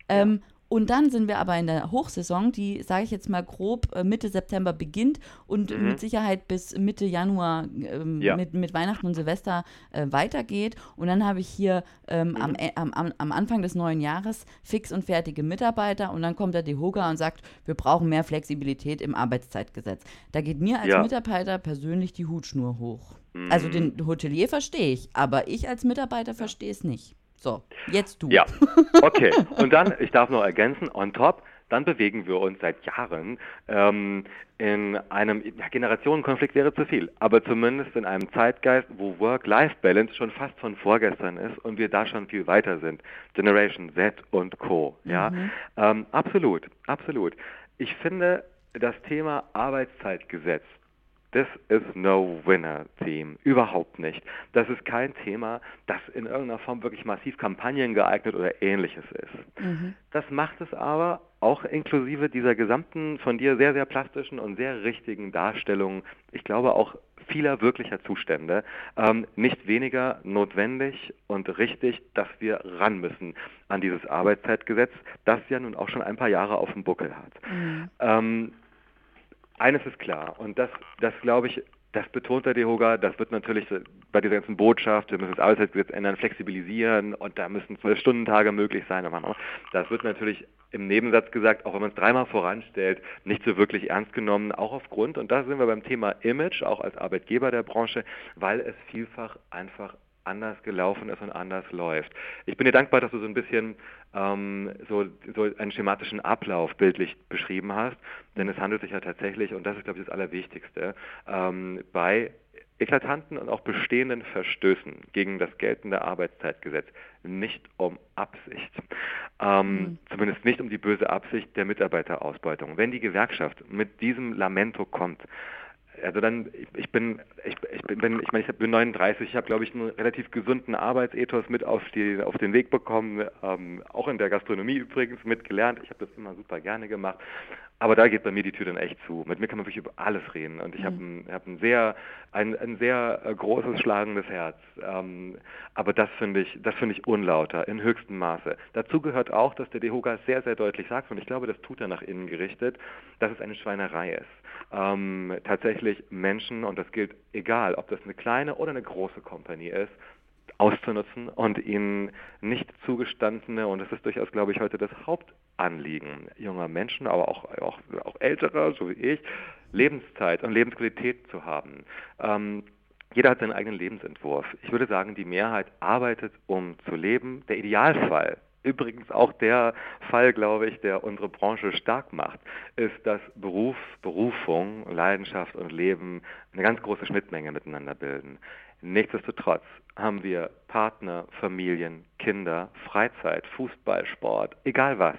Speaker 1: Ähm, und dann sind wir aber in der Hochsaison, die, sage ich jetzt mal grob, äh, Mitte September beginnt und
Speaker 2: Mhm.
Speaker 1: mit Sicherheit bis Mitte Januar ähm,
Speaker 2: Ja.
Speaker 1: mit, mit Weihnachten und Silvester äh, weitergeht. Und dann habe ich hier ähm,
Speaker 2: Mhm.
Speaker 1: am, am, am, Anfang des neuen Jahres fix und fertige Mitarbeiter und dann kommt der DEHOGA und sagt, wir brauchen mehr Flexibilität im Arbeitszeitgesetz. Da geht mir als
Speaker 2: Ja.
Speaker 1: Mitarbeiter persönlich die Hutschnur hoch. Also den Hotelier verstehe ich, aber ich als Mitarbeiter verstehe es nicht. So, jetzt du.
Speaker 2: Ja, okay. Und dann, ich darf noch ergänzen, on top, dann bewegen wir uns seit Jahren ähm, in einem, ja, Generationenkonflikt wäre zu viel, aber zumindest in einem Zeitgeist, wo Work-Life-Balance schon fast von vorgestern ist und wir da schon viel weiter sind. Generation Z und Co. Ja, ähm, absolut, absolut. Ich finde, das Thema Arbeitszeitgesetz das ist no winner Team. Überhaupt nicht. Das ist kein Thema, das in irgendeiner Form wirklich massiv Kampagnen geeignet oder ähnliches ist.
Speaker 1: Mhm.
Speaker 2: Das macht es aber auch inklusive dieser gesamten von dir sehr, sehr plastischen und sehr richtigen Darstellung, ich glaube auch vieler wirklicher Zustände, ähm, nicht weniger notwendig und richtig, dass wir ran müssen an dieses Arbeitszeitgesetz, das ja nun auch schon ein paar Jahre auf dem Buckel hat.
Speaker 1: Mhm.
Speaker 2: Ähm, eines ist klar, und das, das glaube ich, das betont der DEHOGA, das wird natürlich bei dieser ganzen Botschaft, wir müssen das Arbeitszeitgesetz ändern, flexibilisieren und da müssen zwölf Stundentage möglich sein. Das wird natürlich im Nebensatz gesagt, auch wenn man es dreimal voranstellt, nicht so wirklich ernst genommen, auch aufgrund, und da sind wir beim Thema Image, auch als Arbeitgeber der Branche, weil es vielfach einfach anders gelaufen ist und anders läuft. Ich bin dir dankbar, dass du so ein bisschen ähm, so, so einen schematischen Ablauf bildlich beschrieben hast, denn es handelt sich ja tatsächlich, und das ist, glaube ich, das Allerwichtigste, ähm, bei eklatanten und auch bestehenden Verstößen gegen das geltende Arbeitszeitgesetz nicht um Absicht. Ähm,
Speaker 1: Mhm.
Speaker 2: Zumindest nicht um die böse Absicht der Mitarbeiterausbeutung. Wenn die Gewerkschaft mit diesem Lamento kommt, also dann, ich, bin, ich, ich bin, ich meine, ich bin 39, ich habe, glaube ich, einen relativ gesunden Arbeitsethos mit auf, die, auf den Weg bekommen, ähm, auch in der Gastronomie übrigens mitgelernt. Ich habe das immer super gerne gemacht. Aber da geht bei mir die Tür dann echt zu. Mit mir kann man wirklich über alles reden. Und ich habe ein, hab ein sehr, ein, ein sehr äh, großes, schlagendes Herz. Ähm, aber das finde ich, das finde ich unlauter, in höchstem Maße. Dazu gehört auch, dass der DEHOGA sehr, sehr deutlich sagt, und ich glaube, das tut er nach innen gerichtet, dass es eine Schweinerei ist. Ähm, tatsächlich Menschen, und das gilt egal, ob das eine kleine oder eine große Kompanie ist, auszunutzen und ihnen nicht zugestandene, und das ist durchaus, glaube ich, heute das Hauptanliegen junger Menschen, aber auch, auch, auch älterer, so wie ich, Lebenszeit und Lebensqualität zu haben. Ähm, jeder hat seinen eigenen Lebensentwurf. Ich würde sagen, die Mehrheit arbeitet, um zu leben. Der Idealfall, übrigens auch der Fall, glaube ich, der unsere Branche stark macht, ist, dass Beruf, Berufung, Leidenschaft und Leben eine ganz große Schnittmenge miteinander bilden. Nichtsdestotrotz haben wir Partner, Familien, Kinder, Freizeit, Fußball, Sport, egal was.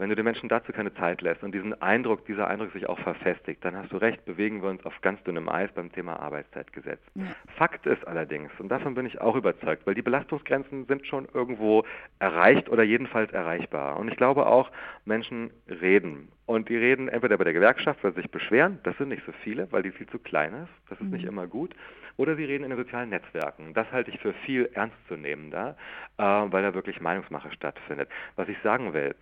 Speaker 2: Wenn du den Menschen dazu keine Zeit lässt und diesen Eindruck, dieser Eindruck sich auch verfestigt, dann hast du recht, bewegen wir uns auf ganz dünnem Eis beim Thema Arbeitszeitgesetz.
Speaker 1: Ja.
Speaker 2: Fakt ist allerdings, und davon bin ich auch überzeugt, weil die Belastungsgrenzen sind schon irgendwo erreicht oder jedenfalls erreichbar. Und ich glaube auch, Menschen reden. Und die reden entweder bei der Gewerkschaft, weil sie sich beschweren, das sind nicht so viele, weil die viel zu klein ist, das ist nicht immer gut, oder sie reden in den sozialen Netzwerken. Das halte ich für viel ernstzunehmender, äh, weil da wirklich Meinungsmache stattfindet. Was ich sagen will,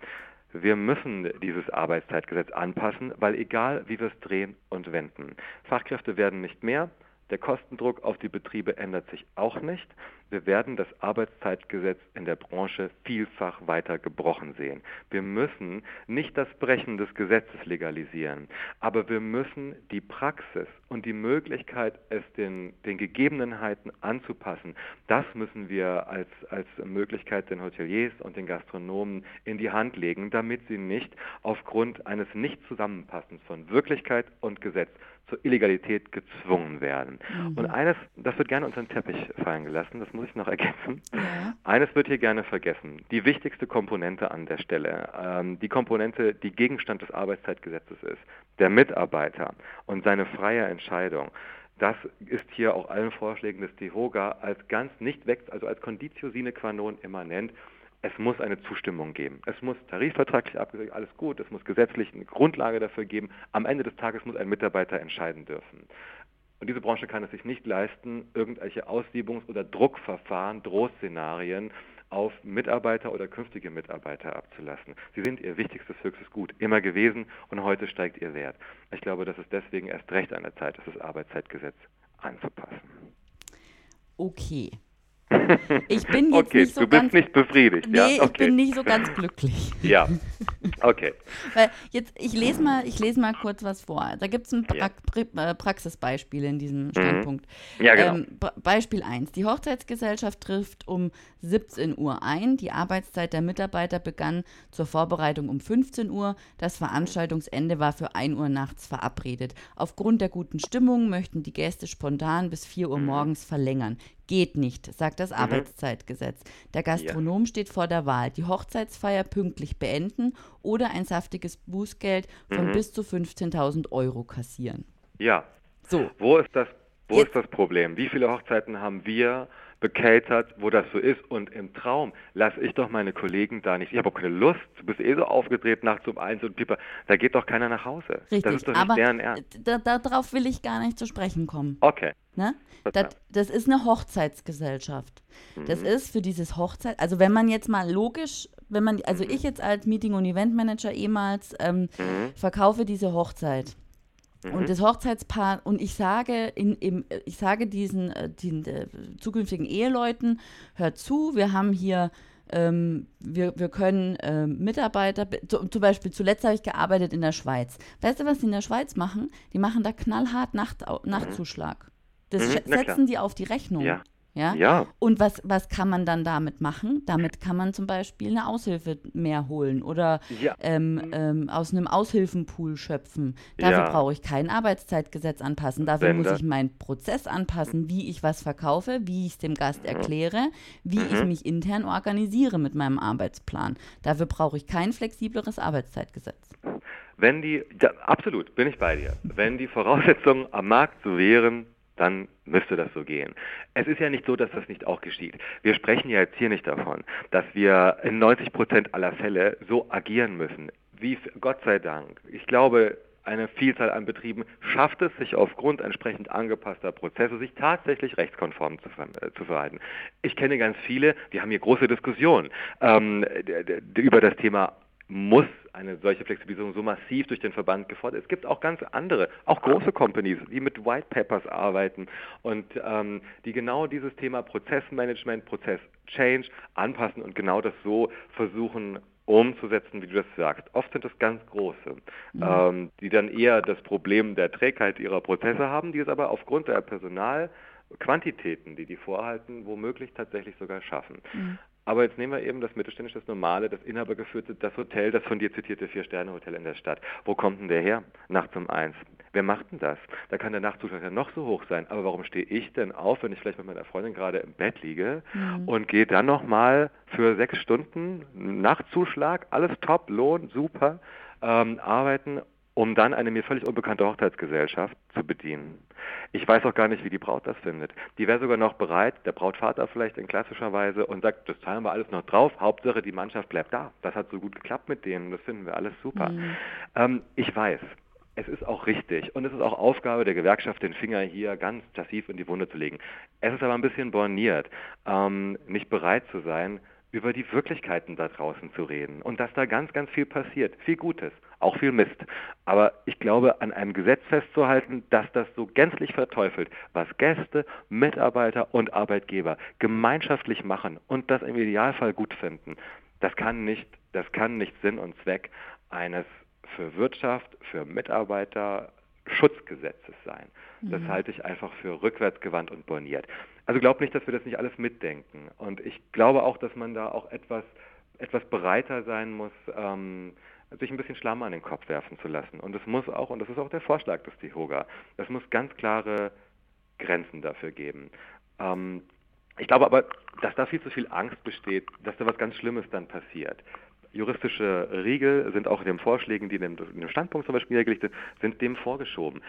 Speaker 2: wir müssen dieses Arbeitszeitgesetz anpassen, weil egal wie wir es drehen und wenden, Fachkräfte werden nicht mehr, Der Kostendruck auf die Betriebe ändert sich auch nicht. Wir werden das Arbeitszeitgesetz in der Branche vielfach weiter gebrochen sehen. Wir müssen nicht das Brechen des Gesetzes legalisieren, aber wir müssen die Praxis und die Möglichkeit, es den, den Gegebenheiten anzupassen, das müssen wir als, als Möglichkeit den Hoteliers und den Gastronomen in die Hand legen, damit sie nicht aufgrund eines Nicht-Zusammenpassens von Wirklichkeit und Gesetz zur Illegalität gezwungen werden. Mhm. Und eines, das wird gerne unter den Teppich fallen gelassen, das muss ich noch ergänzen. Ja. Eines wird hier gerne vergessen. Die wichtigste Komponente an der Stelle, ähm, die Komponente, die Gegenstand des Arbeitszeitgesetzes ist, der Mitarbeiter und seine freie Entscheidung. Das ist hier auch allen Vorschlägen des DEHOGA als ganz nicht weg, also als Conditio sine qua non immanent es muss eine Zustimmung geben. Es muss tarifvertraglich abgesegnet, alles gut, es muss gesetzlich eine Grundlage dafür geben. Am Ende des Tages muss ein Mitarbeiter entscheiden dürfen. Und diese Branche kann es sich nicht leisten, irgendwelche Aussiebungs- oder Druckverfahren, Drohszenarien auf Mitarbeiter oder künftige Mitarbeiter abzulassen. Sie sind ihr wichtigstes höchstes Gut, immer gewesen und heute steigt ihr Wert. Ich glaube, dass es deswegen erst recht an der Zeit ist, das Arbeitszeitgesetz anzupassen.
Speaker 1: Okay, ich bin jetzt
Speaker 2: okay,
Speaker 1: nicht so
Speaker 2: du bist
Speaker 1: ganz,
Speaker 2: nicht befriedigt.
Speaker 1: Nee,
Speaker 2: ja?
Speaker 1: okay. ich bin nicht so ganz glücklich.
Speaker 2: Ja, okay.
Speaker 1: Weil jetzt, ich lese mal, ich lese mal kurz was vor. Da gibt es ein pra ja. Äh, Praxisbeispiel in diesem mhm. Standpunkt.
Speaker 2: Ja, genau.
Speaker 1: Ähm, Beispiel 1. Die Hochzeitsgesellschaft trifft um 17 Uhr ein. Die Arbeitszeit der Mitarbeiter begann zur Vorbereitung um 15 Uhr. Das Veranstaltungsende war für 1 Uhr nachts verabredet. Aufgrund der guten Stimmung möchten die Gäste spontan bis 4 Uhr mhm. morgens verlängern. Geht nicht, sagt das mhm. Arbeitszeitgesetz. Der Gastronom ja. steht vor der Wahl, die Hochzeitsfeier pünktlich beenden oder ein saftiges Bußgeld von mhm. bis zu 15.000 Euro kassieren.
Speaker 2: Ja. So. Wo ist das, wo ist das Problem? Wie viele Hochzeiten haben wir? Bekältert, wo das so ist. Und im Traum lasse ich doch meine Kollegen da nicht. Ich habe auch keine Lust. Du bist eh so aufgedreht nachts um eins und Pippa. Da geht doch keiner nach Hause.
Speaker 1: Richtig,
Speaker 2: das ist doch
Speaker 1: nicht aber
Speaker 2: deren Ernst.
Speaker 1: darauf will ich gar nicht zu sprechen kommen.
Speaker 2: Okay.
Speaker 1: Ne? Das, das ist eine Hochzeitsgesellschaft. Mhm. Das ist für dieses Hochzeit, also wenn man jetzt mal logisch, wenn man, also mhm. ich jetzt als Meeting- und Eventmanager ehemals ähm, mhm. verkaufe diese Hochzeit. Mhm. Und das Hochzeitspaar, und ich sage, in, im, ich sage diesen, äh, den, äh, zukünftigen Eheleuten, hört zu, wir haben hier ähm, wir, wir können ähm, Mitarbeiter, zum Beispiel zuletzt habe ich gearbeitet in der Schweiz. Weißt du, was die in der Schweiz machen? Die machen da knallhart Nacht, Nachtzuschlag. Das mhm, setzen die auf die Rechnung.
Speaker 2: Ja.
Speaker 1: Ja?
Speaker 2: ja.
Speaker 1: Und was, was kann man dann damit machen? Damit kann man zum Beispiel eine Aushilfe mehr holen oder ja. ähm, ähm, aus einem Aushilfenpool schöpfen. Dafür ja. brauche ich kein Arbeitszeitgesetz anpassen. Dafür Wenn muss ich meinen Prozess anpassen, wie ich was verkaufe, wie ich es dem Gast mhm. erkläre, wie mhm. ich mich intern organisiere mit meinem Arbeitsplan. Dafür brauche ich kein flexibleres Arbeitszeitgesetz.
Speaker 2: Wenn die, ja, absolut, bin ich bei dir. Wenn die Voraussetzungen am Markt so wären, dann müsste das so gehen. Es ist ja nicht so, dass das nicht auch geschieht. Wir sprechen ja jetzt hier nicht davon, dass wir in 90 Prozent aller Fälle so agieren müssen. Wie Gott sei Dank. Ich glaube, eine Vielzahl an Betrieben schafft es, sich aufgrund entsprechend angepasster Prozesse sich tatsächlich rechtskonform zu, äh, zu verhalten. Ich kenne ganz viele, die haben hier große Diskussionen ähm, über das Thema muss eine solche Flexibilisierung so massiv durch den Verband gefordert. Es gibt auch ganz andere, auch große Companies, die mit White Papers arbeiten und ähm, die genau dieses Thema Prozessmanagement, Prozess-Change anpassen und genau das so versuchen umzusetzen, wie du das sagst. Oft sind es ganz große, mhm. ähm, die dann eher das Problem der Trägheit ihrer Prozesse haben, die es aber aufgrund der Personalquantitäten, die die vorhalten, womöglich tatsächlich sogar schaffen. Mhm. Aber jetzt nehmen wir eben das mittelständische, das normale, das inhabergeführte, das Hotel, das von dir zitierte Vier-Sterne-Hotel in der Stadt. Wo kommt denn der her? Nachts um eins. Wer macht denn das? Da kann der Nachtzuschlag ja noch so hoch sein. Aber warum stehe ich denn auf, wenn ich vielleicht mit meiner Freundin gerade im Bett liege mhm. und gehe dann nochmal für sechs Stunden Nachtzuschlag, alles top, Lohn, super, ähm, arbeiten um dann eine mir völlig unbekannte Hochzeitsgesellschaft zu bedienen. Ich weiß auch gar nicht, wie die Braut das findet. Die wäre sogar noch bereit, der Brautvater vielleicht in klassischer Weise, und sagt, das zahlen wir alles noch drauf, Hauptsache die Mannschaft bleibt da. Das hat so gut geklappt mit denen, das finden wir alles super. Mhm. Ähm, ich weiß, es ist auch richtig und es ist auch Aufgabe der Gewerkschaft, den Finger hier ganz massiv in die Wunde zu legen. Es ist aber ein bisschen borniert, ähm, nicht bereit zu sein, über die Wirklichkeiten da draußen zu reden und dass da ganz, ganz viel passiert, viel Gutes, auch viel Mist. Aber ich glaube, an einem Gesetz festzuhalten, dass das so gänzlich verteufelt, was Gäste, Mitarbeiter und Arbeitgeber gemeinschaftlich machen und das im Idealfall gut finden, das kann nicht, das kann nicht Sinn und Zweck eines für Wirtschaft, für Mitarbeiter Schutzgesetzes sein. Das mhm. halte ich einfach für rückwärtsgewandt und borniert. Also glaub nicht, dass wir das nicht alles mitdenken. Und ich glaube auch, dass man da auch etwas, etwas bereiter sein muss, ähm, sich ein bisschen Schlamm an den Kopf werfen zu lassen. Und es muss auch, und das ist auch der Vorschlag des DIHOGA, es muss ganz klare Grenzen dafür geben. Ähm, ich glaube aber, dass da viel zu viel Angst besteht, dass da was ganz Schlimmes dann passiert. Juristische Riegel sind auch in den Vorschlägen, die in dem Standpunkt zum Beispiel niedergelegt sind, sind dem vorgeschoben.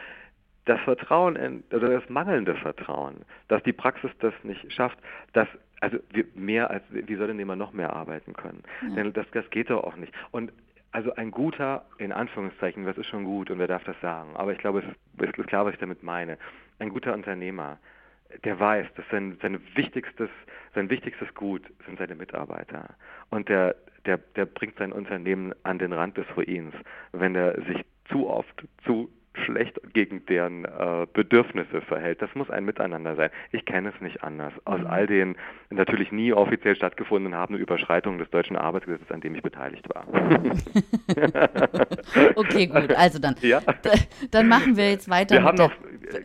Speaker 2: Das Vertrauen, in, oder das mangelnde Vertrauen, dass die Praxis das nicht schafft, dass also mehr als, wie soll denn jemand noch mehr arbeiten können? Ja. Denn das, das geht doch auch nicht. Und also ein guter, in Anführungszeichen, das ist schon gut und wer darf das sagen, aber ich glaube, es ist klar, was ich damit meine. Ein guter Unternehmer, der weiß, dass sein, sein, wichtigstes, sein wichtigstes Gut sind seine Mitarbeiter. Und der, der, der bringt sein Unternehmen an den Rand des Ruins, wenn er sich zu oft zu schlecht gegen deren äh, Bedürfnisse verhält. Das muss ein Miteinander sein. Ich kenne es nicht anders. Aus mhm. all den natürlich nie offiziell stattgefunden habenden Überschreitungen des deutschen Arbeitsgesetzes, an dem ich beteiligt war.
Speaker 1: okay, gut. Also dann, ja. dann machen wir jetzt weiter.
Speaker 2: Wir haben noch,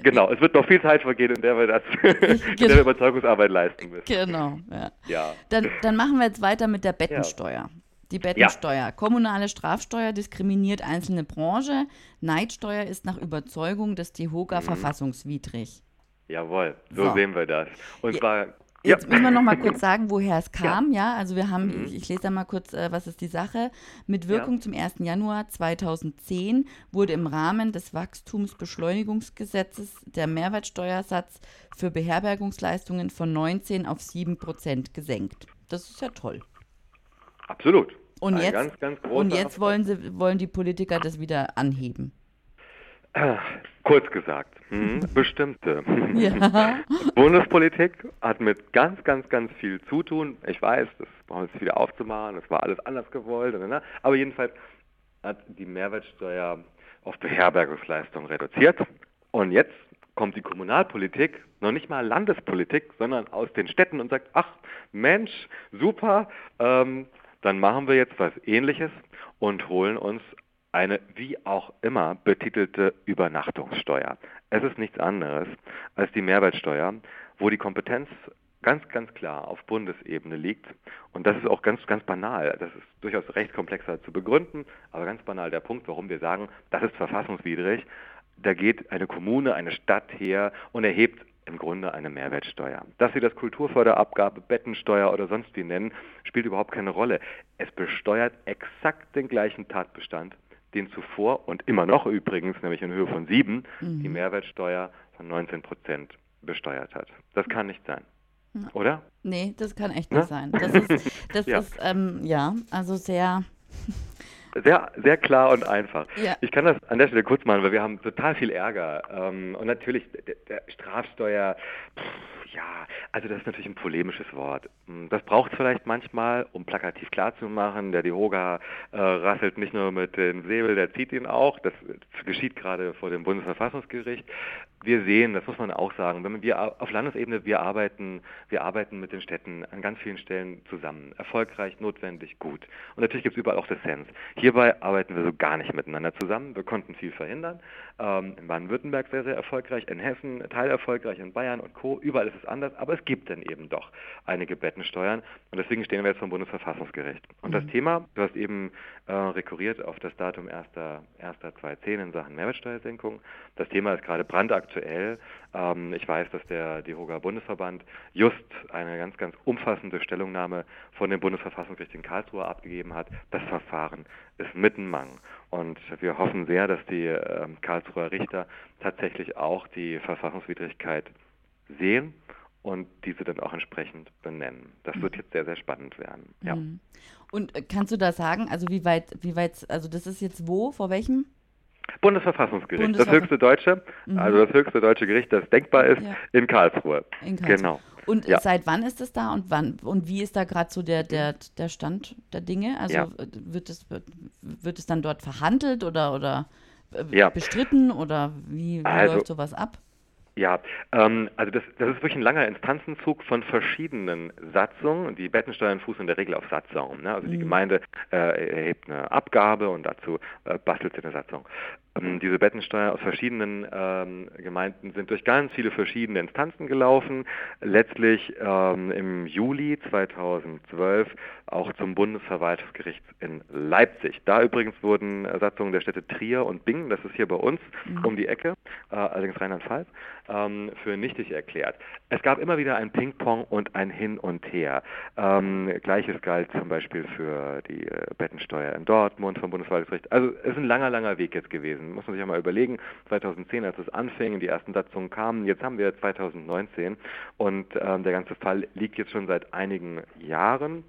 Speaker 2: genau, es wird noch viel Zeit vergehen, in der wir das, in der wir Überzeugungsarbeit leisten müssen.
Speaker 1: Genau, ja. ja. Dann, dann machen wir jetzt weiter mit der Bettensteuer. Ja. Die Bettensteuer. Ja. Kommunale Strafsteuer diskriminiert einzelne Branche. Neidsteuer ist nach Überzeugung des DEHOGA mhm. verfassungswidrig.
Speaker 2: Jawohl, so, so, sehen wir das. Und zwar
Speaker 1: Jetzt ja. müssen wir noch mal kurz sagen, woher es kam. Ja, ja also wir haben, mhm. ich, ich, lese da mal kurz, äh, was ist die Sache. Mit Wirkung ja. zum 1. Januar 2010 wurde im Rahmen des Wachstumsbeschleunigungsgesetzes der Mehrwertsteuersatz für Beherbergungsleistungen von 19 auf 7 Prozent gesenkt. Das ist ja toll.
Speaker 2: Absolut.
Speaker 1: Und jetzt, ganz, ganz und jetzt wollen, sie, wollen die Politiker das wieder anheben.
Speaker 2: Kurz gesagt, hm, bestimmte. Ja. Bundespolitik hat mit ganz, ganz, ganz viel zu tun. Ich weiß, das brauchen wir wieder aufzumachen, das war alles anders gewollt. Ne? Aber jedenfalls hat die Mehrwertsteuer auf Beherbergungsleistungen reduziert. Und jetzt kommt die Kommunalpolitik, noch nicht mal Landespolitik, sondern aus den Städten und sagt, ach Mensch, super, ähm, dann machen wir jetzt was Ähnliches und holen uns eine wie auch immer betitelte Übernachtungssteuer. Es ist nichts anderes als die Mehrwertsteuer, wo die Kompetenz ganz, ganz klar auf Bundesebene liegt. Und das ist auch ganz, ganz banal. Das ist durchaus recht komplexer zu begründen, aber ganz banal der Punkt, warum wir sagen, das ist verfassungswidrig. Da geht eine Kommune, eine Stadt her und erhebt im Grunde eine Mehrwertsteuer. Dass Sie das Kulturförderabgabe, Bettensteuer oder sonst wie nennen, spielt überhaupt keine Rolle. Es besteuert exakt den gleichen Tatbestand, den zuvor und immer noch übrigens, nämlich in Höhe von sieben, mhm. die Mehrwertsteuer von 19 Prozent besteuert hat. Das kann nicht sein. Oder?
Speaker 1: Nee, das kann echt nicht ja? sein. Das ist, das ja. ist ähm, ja, also sehr
Speaker 2: sehr, sehr klar und einfach. Ja. Ich kann das an der Stelle kurz machen, weil wir haben total viel Ärger. Ähm, und natürlich, der, der Strafsteuer, pff, ja, also das ist natürlich ein polemisches Wort. Hm, das braucht es vielleicht manchmal, um plakativ klarzumachen. Der Dioga äh, rasselt nicht nur mit dem Säbel, der zieht ihn auch. Das geschieht gerade vor dem Bundesverfassungsgericht wir sehen, das muss man auch sagen, wenn wir auf Landesebene, wir arbeiten, wir arbeiten mit den Städten an ganz vielen Stellen zusammen. Erfolgreich, notwendig, gut. Und natürlich gibt es überall auch Dissens. Hierbei arbeiten wir so gar nicht miteinander zusammen. Wir konnten viel verhindern. Ähm, in Baden-Württemberg sehr, sehr erfolgreich, in Hessen teilerfolgreich, in Bayern und Co. Überall ist es anders, aber es gibt dann eben doch einige Bettensteuern. Und deswegen stehen wir jetzt vom Bundesverfassungsgericht. Und mhm. das Thema, du hast eben äh, rekurriert auf das Datum 1.1.2010 in Sachen Mehrwertsteuersenkung. Das Thema ist gerade brandaktuell aktuell. Ich weiß, dass der DEHOGA Bundesverband just eine ganz, ganz umfassende Stellungnahme von dem Bundesverfassungsgericht in Karlsruhe abgegeben hat. Das Verfahren ist mittenmang. Und wir hoffen sehr, dass die äh, Karlsruher Richter tatsächlich auch die Verfassungswidrigkeit sehen und diese dann auch entsprechend benennen. Das wird mhm. jetzt sehr, sehr spannend werden. Ja. Mhm.
Speaker 1: Und äh, kannst du da sagen, also wie weit, wie weit, also das ist jetzt wo, vor welchem?
Speaker 2: Bundesverfassungsgericht, Bundesverfass das höchste deutsche, mhm. also das höchste deutsche Gericht, das denkbar ist, ja. in, Karlsruhe. in Karlsruhe. Genau.
Speaker 1: Und ja. seit wann ist es da und wann und wie ist da gerade so der, der, der Stand der Dinge? Also ja. wird es wird es dann dort verhandelt oder, oder äh, bestritten oder wie, wie also, läuft sowas ab?
Speaker 2: Ja, ähm, also das, das ist wirklich ein langer Instanzenzug von verschiedenen Satzungen. Die Bettensteuern fußen in der Regel auf Satzungen. Ne? Also die mhm. Gemeinde äh, erhebt eine Abgabe und dazu äh, bastelt sie eine Satzung. Ähm, diese Bettensteuer aus verschiedenen ähm, Gemeinden sind durch ganz viele verschiedene Instanzen gelaufen. Letztlich ähm, im Juli 2012 auch zum Bundesverwaltungsgericht in Leipzig. Da übrigens wurden Satzungen der Städte Trier und Bingen, das ist hier bei uns mhm. um die Ecke, äh, allerdings Rheinland-Pfalz, ähm, für nichtig erklärt. Es gab immer wieder ein Ping-Pong und ein Hin und Her. Ähm, Gleiches galt zum Beispiel für die äh, Bettensteuer in Dortmund vom Bundesverwaltungsgericht. Also es ist ein langer, langer Weg jetzt gewesen. Muss man sich ja mal überlegen. 2010, als es anfing, die ersten Satzungen kamen. Jetzt haben wir 2019 und ähm, der ganze Fall liegt jetzt schon seit einigen Jahren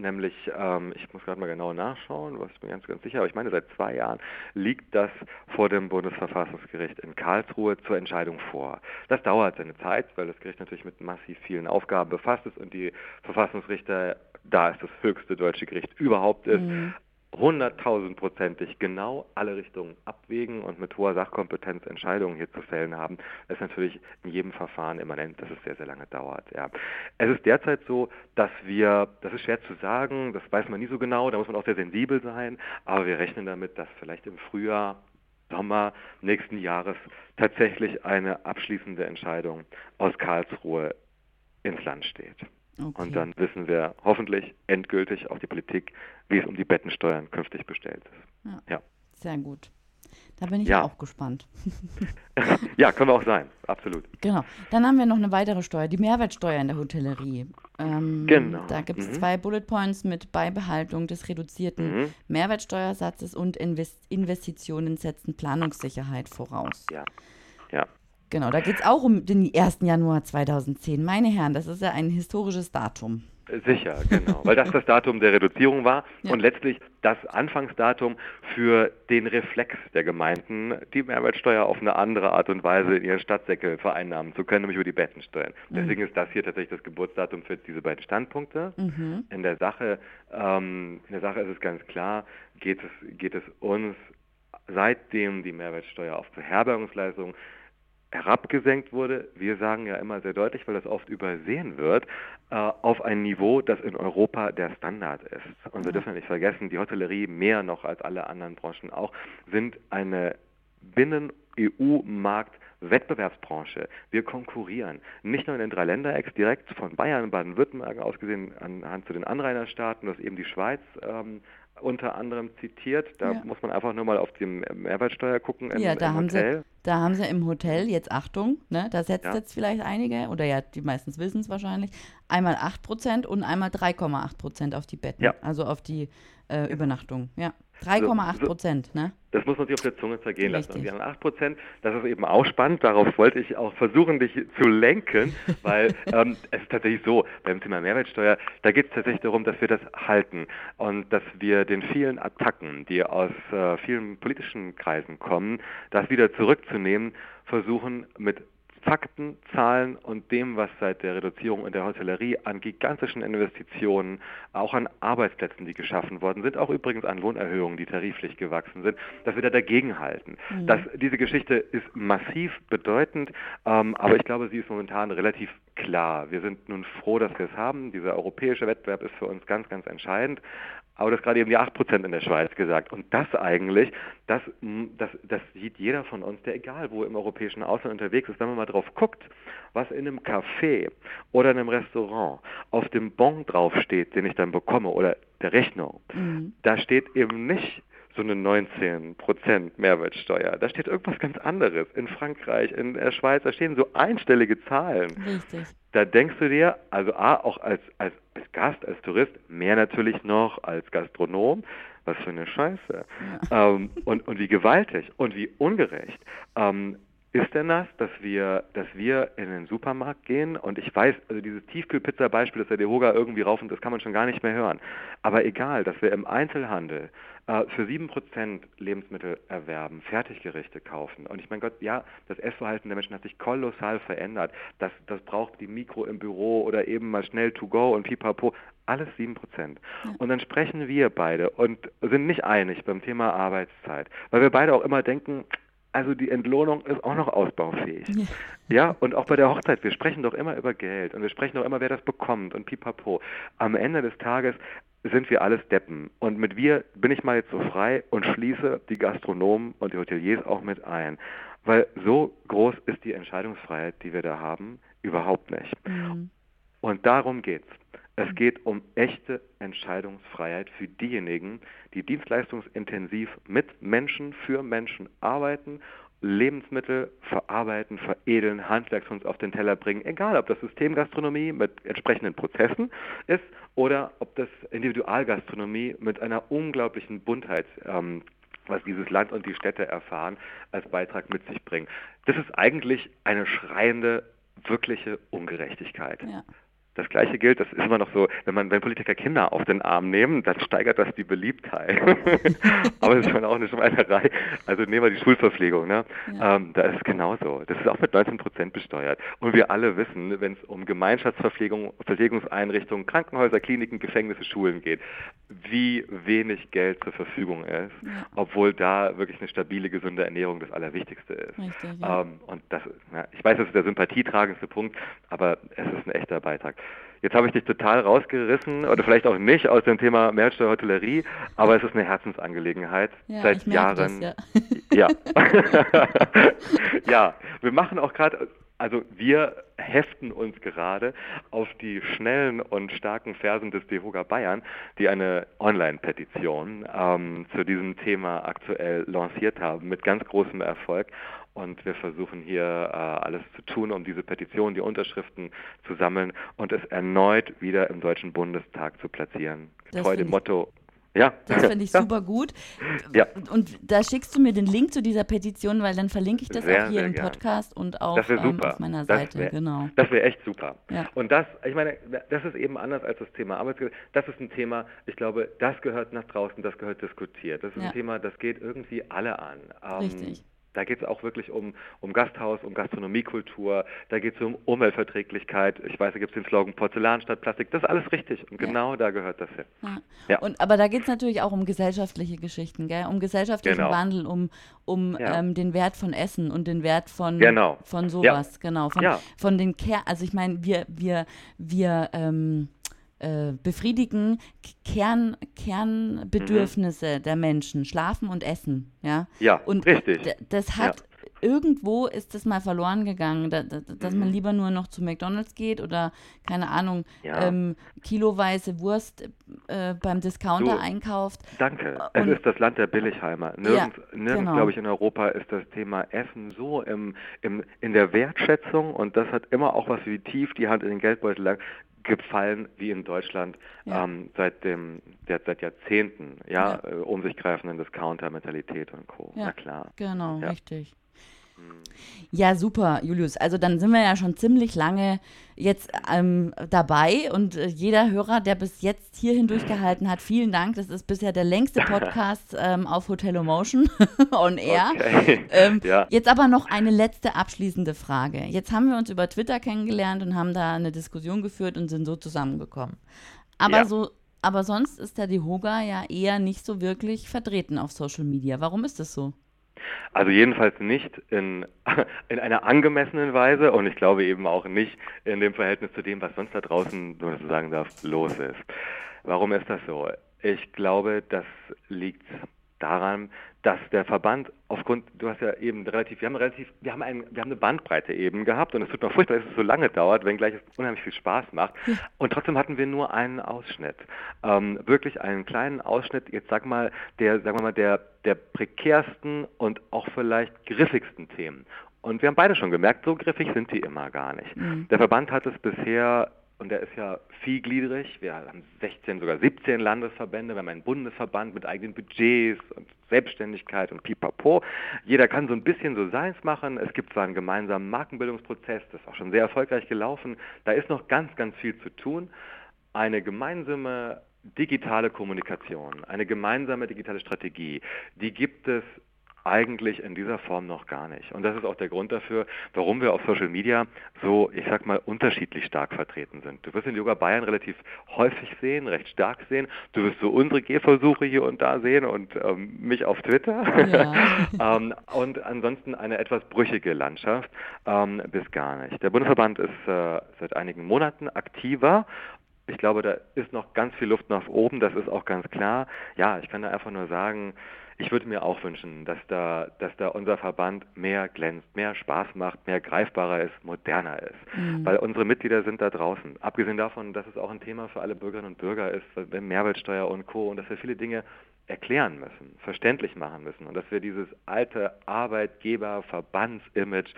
Speaker 2: nämlich, ähm, ich muss gerade mal genau nachschauen, was ich bin ganz, ganz sicher, aber ich meine, seit zwei Jahren liegt das vor dem Bundesverfassungsgericht in Karlsruhe zur Entscheidung vor. Das dauert seine Zeit, weil das Gericht natürlich mit massiv vielen Aufgaben befasst ist und die Verfassungsrichter, da es das höchste deutsche Gericht überhaupt ist, mhm hunderttausendprozentig genau alle Richtungen abwägen und mit hoher Sachkompetenz Entscheidungen hier zu fällen haben, ist natürlich in jedem Verfahren immanent, dass es sehr, sehr lange dauert. Ja. Es ist derzeit so, dass wir, das ist schwer zu sagen, das weiß man nie so genau, da muss man auch sehr sensibel sein, aber wir rechnen damit, dass vielleicht im Frühjahr Sommer nächsten Jahres tatsächlich eine abschließende Entscheidung aus Karlsruhe ins Land steht. Okay. Und dann wissen wir hoffentlich endgültig auch die Politik, wie es um die Bettensteuern künftig bestellt ist.
Speaker 1: Ja. ja. Sehr gut. Da bin ich ja. auch gespannt.
Speaker 2: ja, können wir auch sein, absolut.
Speaker 1: Genau. Dann haben wir noch eine weitere Steuer, die Mehrwertsteuer in der Hotellerie. Ähm, genau. Da gibt es mhm. zwei Bullet Points mit Beibehaltung des reduzierten mhm. Mehrwertsteuersatzes und Invest Investitionen setzen Planungssicherheit voraus.
Speaker 2: Ja.
Speaker 1: Genau, da geht es auch um den 1. Januar 2010. Meine Herren, das ist ja ein historisches Datum.
Speaker 2: Sicher, genau, weil das das Datum der Reduzierung war ja. und letztlich das Anfangsdatum für den Reflex der Gemeinden, die Mehrwertsteuer auf eine andere Art und Weise in ihren Stadtsäcke vereinnahmen zu können, nämlich über die Bettensteuern. Mhm. Deswegen ist das hier tatsächlich das Geburtsdatum für diese beiden Standpunkte. Mhm. In der Sache, ähm, in der Sache ist es ganz klar, geht es, geht es uns seitdem die Mehrwertsteuer auf Beherbergungsleistungen herabgesenkt wurde, wir sagen ja immer sehr deutlich, weil das oft übersehen wird, äh, auf ein Niveau, das in Europa der Standard ist. Und wir dürfen ja nicht vergessen, die Hotellerie mehr noch als alle anderen Branchen auch, sind eine Binnen-EU-Markt Wettbewerbsbranche. Wir konkurrieren nicht nur in den drei Länderecks direkt von Bayern, Baden-Württemberg ausgesehen anhand zu den Anrainerstaaten, das eben die Schweiz ähm, unter anderem zitiert. Da ja. muss man einfach nur mal auf die Mehrwertsteuer gucken.
Speaker 1: Im, ja, da, im haben Hotel. Sie, da haben sie im Hotel, jetzt Achtung, ne, da setzt ja. jetzt vielleicht einige, oder ja, die meistens wissen es wahrscheinlich, einmal 8% und einmal 3,8% auf die Betten, ja. also auf die äh, Übernachtung. Ja. 3,8 Prozent, ne?
Speaker 2: Das muss man sich auf der Zunge zergehen Richtig. lassen. Und die anderen 8 Prozent, das ist eben auch spannend. Darauf wollte ich auch versuchen, dich zu lenken, weil ähm, es ist tatsächlich so, beim Thema Mehrwertsteuer, da geht es tatsächlich darum, dass wir das halten und dass wir den vielen Attacken, die aus äh, vielen politischen Kreisen kommen, das wieder zurückzunehmen, versuchen mit Fakten, Zahlen und dem, was seit der Reduzierung in der Hotellerie an gigantischen Investitionen, auch an Arbeitsplätzen, die geschaffen worden sind, auch übrigens an Lohnerhöhungen, die tariflich gewachsen sind, dass wir da dagegenhalten. Mhm. Das, diese Geschichte ist massiv bedeutend, ähm, aber ich glaube, sie ist momentan relativ klar. Wir sind nun froh, dass wir es haben. Dieser europäische Wettbewerb ist für uns ganz, ganz entscheidend. Aber das gerade eben die 8% in der Schweiz gesagt. Und das eigentlich, das, das, das sieht jeder von uns, der egal wo im europäischen Ausland unterwegs ist, wenn man mal drauf guckt, was in einem Café oder in einem Restaurant auf dem Bon draufsteht, den ich dann bekomme, oder der Rechnung, mhm. da steht eben nicht so eine 19% Mehrwertsteuer. Da steht irgendwas ganz anderes. In Frankreich, in der Schweiz, da stehen so einstellige Zahlen. Richtig. Da denkst du dir, also A, auch als, als, als Gast, als Tourist, mehr natürlich noch als Gastronom, was für eine Scheiße. Ja. Ähm, und, und wie gewaltig und wie ungerecht. Ähm, ist denn das, dass wir, dass wir in den Supermarkt gehen und ich weiß, also dieses Tiefkühlpizza-Beispiel, dass der Dehoga irgendwie rauf und das kann man schon gar nicht mehr hören. Aber egal, dass wir im Einzelhandel für 7% Lebensmittel erwerben, Fertiggerichte kaufen. Und ich meine Gott, ja, das Essverhalten der Menschen hat sich kolossal verändert. Das, das braucht die Mikro im Büro oder eben mal schnell to go und pipapo. Alles 7%. Ja. Und dann sprechen wir beide und sind nicht einig beim Thema Arbeitszeit, weil wir beide auch immer denken, also die Entlohnung ist auch noch ausbaufähig. Ja. ja. und auch bei der Hochzeit, wir sprechen doch immer über Geld und wir sprechen doch immer, wer das bekommt und pipapo. Am Ende des Tages sind wir alles Deppen. Und mit wir bin ich mal jetzt so frei und schließe die Gastronomen und die Hoteliers auch mit ein. Weil so groß ist die Entscheidungsfreiheit, die wir da haben, überhaupt nicht. Mhm. Und darum geht's. Es geht um echte Entscheidungsfreiheit für diejenigen, die dienstleistungsintensiv mit Menschen, für Menschen arbeiten, Lebensmittel verarbeiten, veredeln, Handwerkskunst auf den Teller bringen, egal ob das Systemgastronomie mit entsprechenden Prozessen ist oder ob das Individualgastronomie mit einer unglaublichen Buntheit ähm, was dieses Land und die Städte erfahren, als Beitrag mit sich bringen. Das ist eigentlich eine schreiende, wirkliche Ungerechtigkeit. Ja. Das Gleiche gilt, das ist immer noch so, wenn man, wenn Politiker Kinder auf den Arm nehmen, dann steigert das die Beliebtheit. Aber es ist schon auch eine Schweinerei. Also nehmen wir die Schulverpflegung, ne? Ja. Ähm, da ist es genauso. Das ist auch mit 19 Prozent besteuert. Und wir alle wissen, wenn es um Gemeinschaftsverpflegung, Verpflegungseinrichtungen, Krankenhäuser, Kliniken, Gefängnisse, Schulen geht, wie wenig Geld zur Verfügung ist, ja. obwohl da wirklich eine stabile, gesunde Ernährung das Allerwichtigste ist. Richtig, ja. ähm, und das, ja, ich weiß, das ist der sympathietragendste Punkt, aber es ist ein echter Beitrag. Jetzt habe ich dich total rausgerissen oder vielleicht auch nicht aus dem Thema Mehrwertsteuer Hotellerie, aber es ist eine Herzensangelegenheit
Speaker 1: ja,
Speaker 2: seit Jahren. Das, ja. ja. ja, wir machen auch gerade also wir heften uns gerade auf die schnellen und starken Fersen des DEHOGA Bayern, die eine Online-Petition ähm, zu diesem Thema aktuell lanciert haben, mit ganz großem Erfolg. Und wir versuchen hier äh, alles zu tun, um diese Petition, die Unterschriften zu sammeln und es erneut wieder im Deutschen Bundestag zu platzieren. Treu dem Motto
Speaker 1: ja. Das finde ich ja. super gut. Ja. Und da schickst du mir den Link zu dieser Petition, weil dann verlinke ich das sehr, auch hier im Podcast und auch ähm, auf meiner Seite.
Speaker 2: Wär,
Speaker 1: genau.
Speaker 2: Das wäre echt super. Ja. Und das, ich meine, das ist eben anders als das Thema Arbeitsgesetz. Das ist ein Thema, ich glaube, das gehört nach draußen, das gehört diskutiert. Das ist ein Thema, das geht irgendwie alle an.
Speaker 1: Ähm, Richtig.
Speaker 2: Da geht es auch wirklich um, um Gasthaus, um Gastronomiekultur, da geht es um Umweltverträglichkeit. Ich weiß, da gibt es den Slogan Porzellan statt Plastik. Das ist alles richtig und genau ja. da gehört das hin.
Speaker 1: Ja. ja. Und, aber da geht es natürlich auch um gesellschaftliche Geschichten, gell? um gesellschaftlichen genau. Wandel, um, um ja. ähm, den Wert von Essen und den Wert von, genau. von sowas, genau. Von, von den Ker also ich meine, wir, wir, wir ähm, äh, befriedigen Kern, Kernbedürfnisse mhm. der Menschen, schlafen und essen. Ja,
Speaker 2: ja
Speaker 1: und
Speaker 2: richtig.
Speaker 1: Das hat irgendwo ist das mal verloren gegangen, da, da, dass mhm. man lieber nur noch zu McDonalds geht oder, keine Ahnung, ja. ähm, kiloweise Wurst äh, beim Discounter du, einkauft.
Speaker 2: Danke. Und, es ist das Land der Billigheimer. Nirgends, ja, nirgends genau. glaube ich, in Europa ist das Thema Essen so im, im, in der Wertschätzung und das hat immer auch was wie tief die Hand in den Geldbeutel lag gefallen wie in Deutschland ja. ähm, seit dem der, seit Jahrzehnten ja, ja. Äh, um sich greifenden Discounter-Mentalität und Co.
Speaker 1: Ja, Na klar. Genau, richtig. Ja, super, Julius. Also dann sind wir ja schon ziemlich lange jetzt ähm, dabei und äh, jeder Hörer, der bis jetzt hierhin durchgehalten hat, vielen Dank. Das ist bisher der längste Podcast ähm, auf Hotel Emotion on Air. Okay. Ähm, ja. Jetzt aber noch eine letzte abschließende Frage. Jetzt haben wir uns über Twitter kennengelernt und haben da eine Diskussion geführt und sind so zusammengekommen. Aber ja. so aber sonst ist der Dehoga ja eher nicht so wirklich vertreten auf Social Media. Warum ist das so?
Speaker 2: Also jedenfalls nicht in, in einer angemessenen Weise und ich glaube eben auch nicht in dem Verhältnis zu dem, was sonst da draußen, wenn man so sagen darf, los ist. Warum ist das so? Ich glaube, das liegt daran, dass der Verband aufgrund, du hast ja eben relativ, wir haben relativ, wir haben, ein, wir haben eine Bandbreite eben gehabt und es tut mir furchtbar, dass es so lange dauert, wenngleich es unheimlich viel Spaß macht. Ja. Und trotzdem hatten wir nur einen Ausschnitt. Ähm, wirklich einen kleinen Ausschnitt, jetzt sag mal, der, sagen wir mal, der, der prekärsten und auch vielleicht griffigsten Themen. Und wir haben beide schon gemerkt, so griffig sind die immer gar nicht. Mhm. Der Verband hat es bisher und der ist ja vielgliedrig. Wir haben 16, sogar 17 Landesverbände, wir haben einen Bundesverband mit eigenen Budgets und Selbstständigkeit und pipapo. Jeder kann so ein bisschen so seins machen. Es gibt zwar einen gemeinsamen Markenbildungsprozess, das ist auch schon sehr erfolgreich gelaufen. Da ist noch ganz, ganz viel zu tun. Eine gemeinsame digitale Kommunikation, eine gemeinsame digitale Strategie, die gibt es eigentlich in dieser Form noch gar nicht. Und das ist auch der Grund dafür, warum wir auf Social Media so, ich sag mal, unterschiedlich stark vertreten sind. Du wirst in Yoga Bayern relativ häufig sehen, recht stark sehen. Du wirst so unsere Gehversuche hier und da sehen und ähm, mich auf Twitter. Ja. ähm, und ansonsten eine etwas brüchige Landschaft ähm, bis gar nicht. Der Bundesverband ist äh, seit einigen Monaten aktiver ich glaube, da ist noch ganz viel Luft nach oben, das ist auch ganz klar. Ja, ich kann da einfach nur sagen, ich würde mir auch wünschen, dass da, dass da unser Verband mehr glänzt, mehr Spaß macht, mehr greifbarer ist, moderner ist. Mhm. Weil unsere Mitglieder sind da draußen. Abgesehen davon, dass es auch ein Thema für alle Bürgerinnen und Bürger ist, Mehrwertsteuer und Co. und dass wir viele Dinge erklären müssen, verständlich machen müssen und dass wir dieses alte Arbeitgeber-Verbandsimage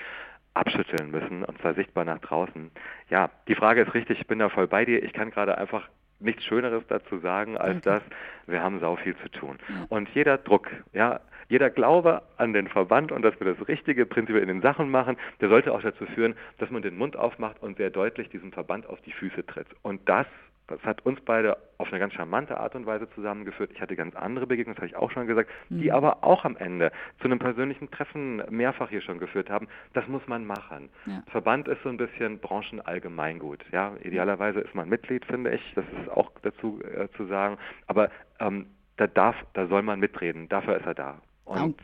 Speaker 2: abschütteln müssen und zwar sichtbar nach draußen. Ja, die Frage ist richtig, ich bin da voll bei dir. Ich kann gerade einfach nichts Schöneres dazu sagen, als okay. dass wir haben sau viel zu tun. Ja. Und jeder Druck, ja, jeder Glaube an den Verband und dass wir das Richtige prinzipiell in den Sachen machen, der sollte auch dazu führen, dass man den Mund aufmacht und sehr deutlich diesem Verband auf die Füße tritt. Und das das hat uns beide auf eine ganz charmante Art und Weise zusammengeführt. Ich hatte ganz andere Begegnungen, das habe ich auch schon gesagt, mhm. die aber auch am Ende zu einem persönlichen Treffen mehrfach hier schon geführt haben. Das muss man machen. Ja. Verband ist so ein bisschen Branchenallgemeingut. Ja, idealerweise ist man Mitglied, finde ich. Das ist auch dazu äh, zu sagen. Aber ähm, da darf, da soll man mitreden. Dafür ist er da.
Speaker 1: Und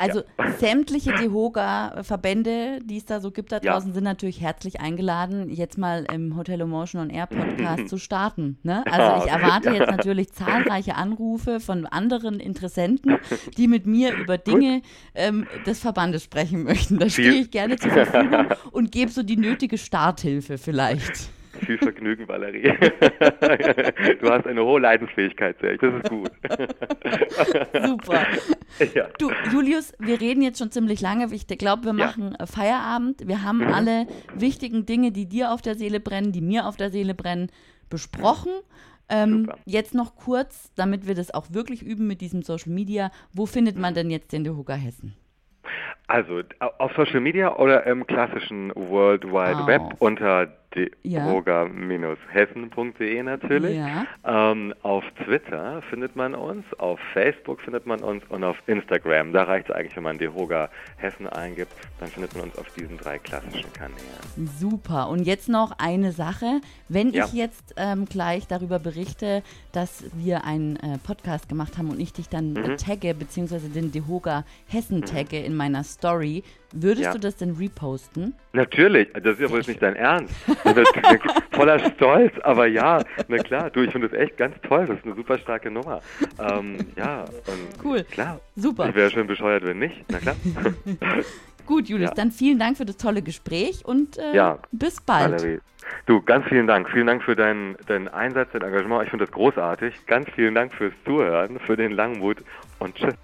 Speaker 1: also ja. sämtliche DEHOGA-Verbände, die es da so gibt da draußen, ja. sind natürlich herzlich eingeladen, jetzt mal im Hotel Emotion on Air Podcast zu starten. Ne? Also ich erwarte jetzt natürlich zahlreiche Anrufe von anderen Interessenten, die mit mir über Dinge ähm, des Verbandes sprechen möchten. Da stehe ich gerne zur Verfügung und gebe so die nötige Starthilfe vielleicht.
Speaker 2: Viel Vergnügen, Valerie. du hast eine hohe Leidensfähigkeit, ich. Das ist gut.
Speaker 1: Super. Ja. Du, Julius, wir reden jetzt schon ziemlich lange. Ich glaube, wir machen ja. Feierabend. Wir haben mhm. alle wichtigen Dinge, die dir auf der Seele brennen, die mir auf der Seele brennen, besprochen. Ähm, jetzt noch kurz, damit wir das auch wirklich üben mit diesem Social Media. Wo findet man denn jetzt den Dehuga Hessen?
Speaker 2: Also auf Social Media oder im klassischen World Wide oh. Web unter droga-hessen.de natürlich. Ja. Ähm, auf Twitter findet man uns, auf Facebook findet man uns und auf Instagram. Da reicht es eigentlich, wenn man Dehoga Hessen eingibt, dann findet man uns auf diesen drei klassischen Kanälen.
Speaker 1: Super. Und jetzt noch eine Sache. Wenn ja. ich jetzt ähm, gleich darüber berichte, dass wir einen äh, Podcast gemacht haben und ich dich dann mhm. tagge, beziehungsweise den Dehoga Hessen tagge mhm. in meiner Story, Würdest ja. du das denn reposten?
Speaker 2: Natürlich, das ist ja wohl nicht dein Ernst. Voller Stolz, aber ja, na klar, du, ich finde das echt ganz toll, das ist eine super starke Nummer. Ähm, ja,
Speaker 1: cool.
Speaker 2: Klar.
Speaker 1: Super.
Speaker 2: Ich wäre schön bescheuert, wenn nicht, na klar.
Speaker 1: Gut, Julius, ja. dann vielen Dank für das tolle Gespräch und äh, ja. bis bald. Valerie.
Speaker 2: Du, ganz vielen Dank. Vielen Dank für deinen, deinen Einsatz, dein Engagement. Ich finde das großartig. Ganz vielen Dank fürs Zuhören, für den Langmut und tschüss.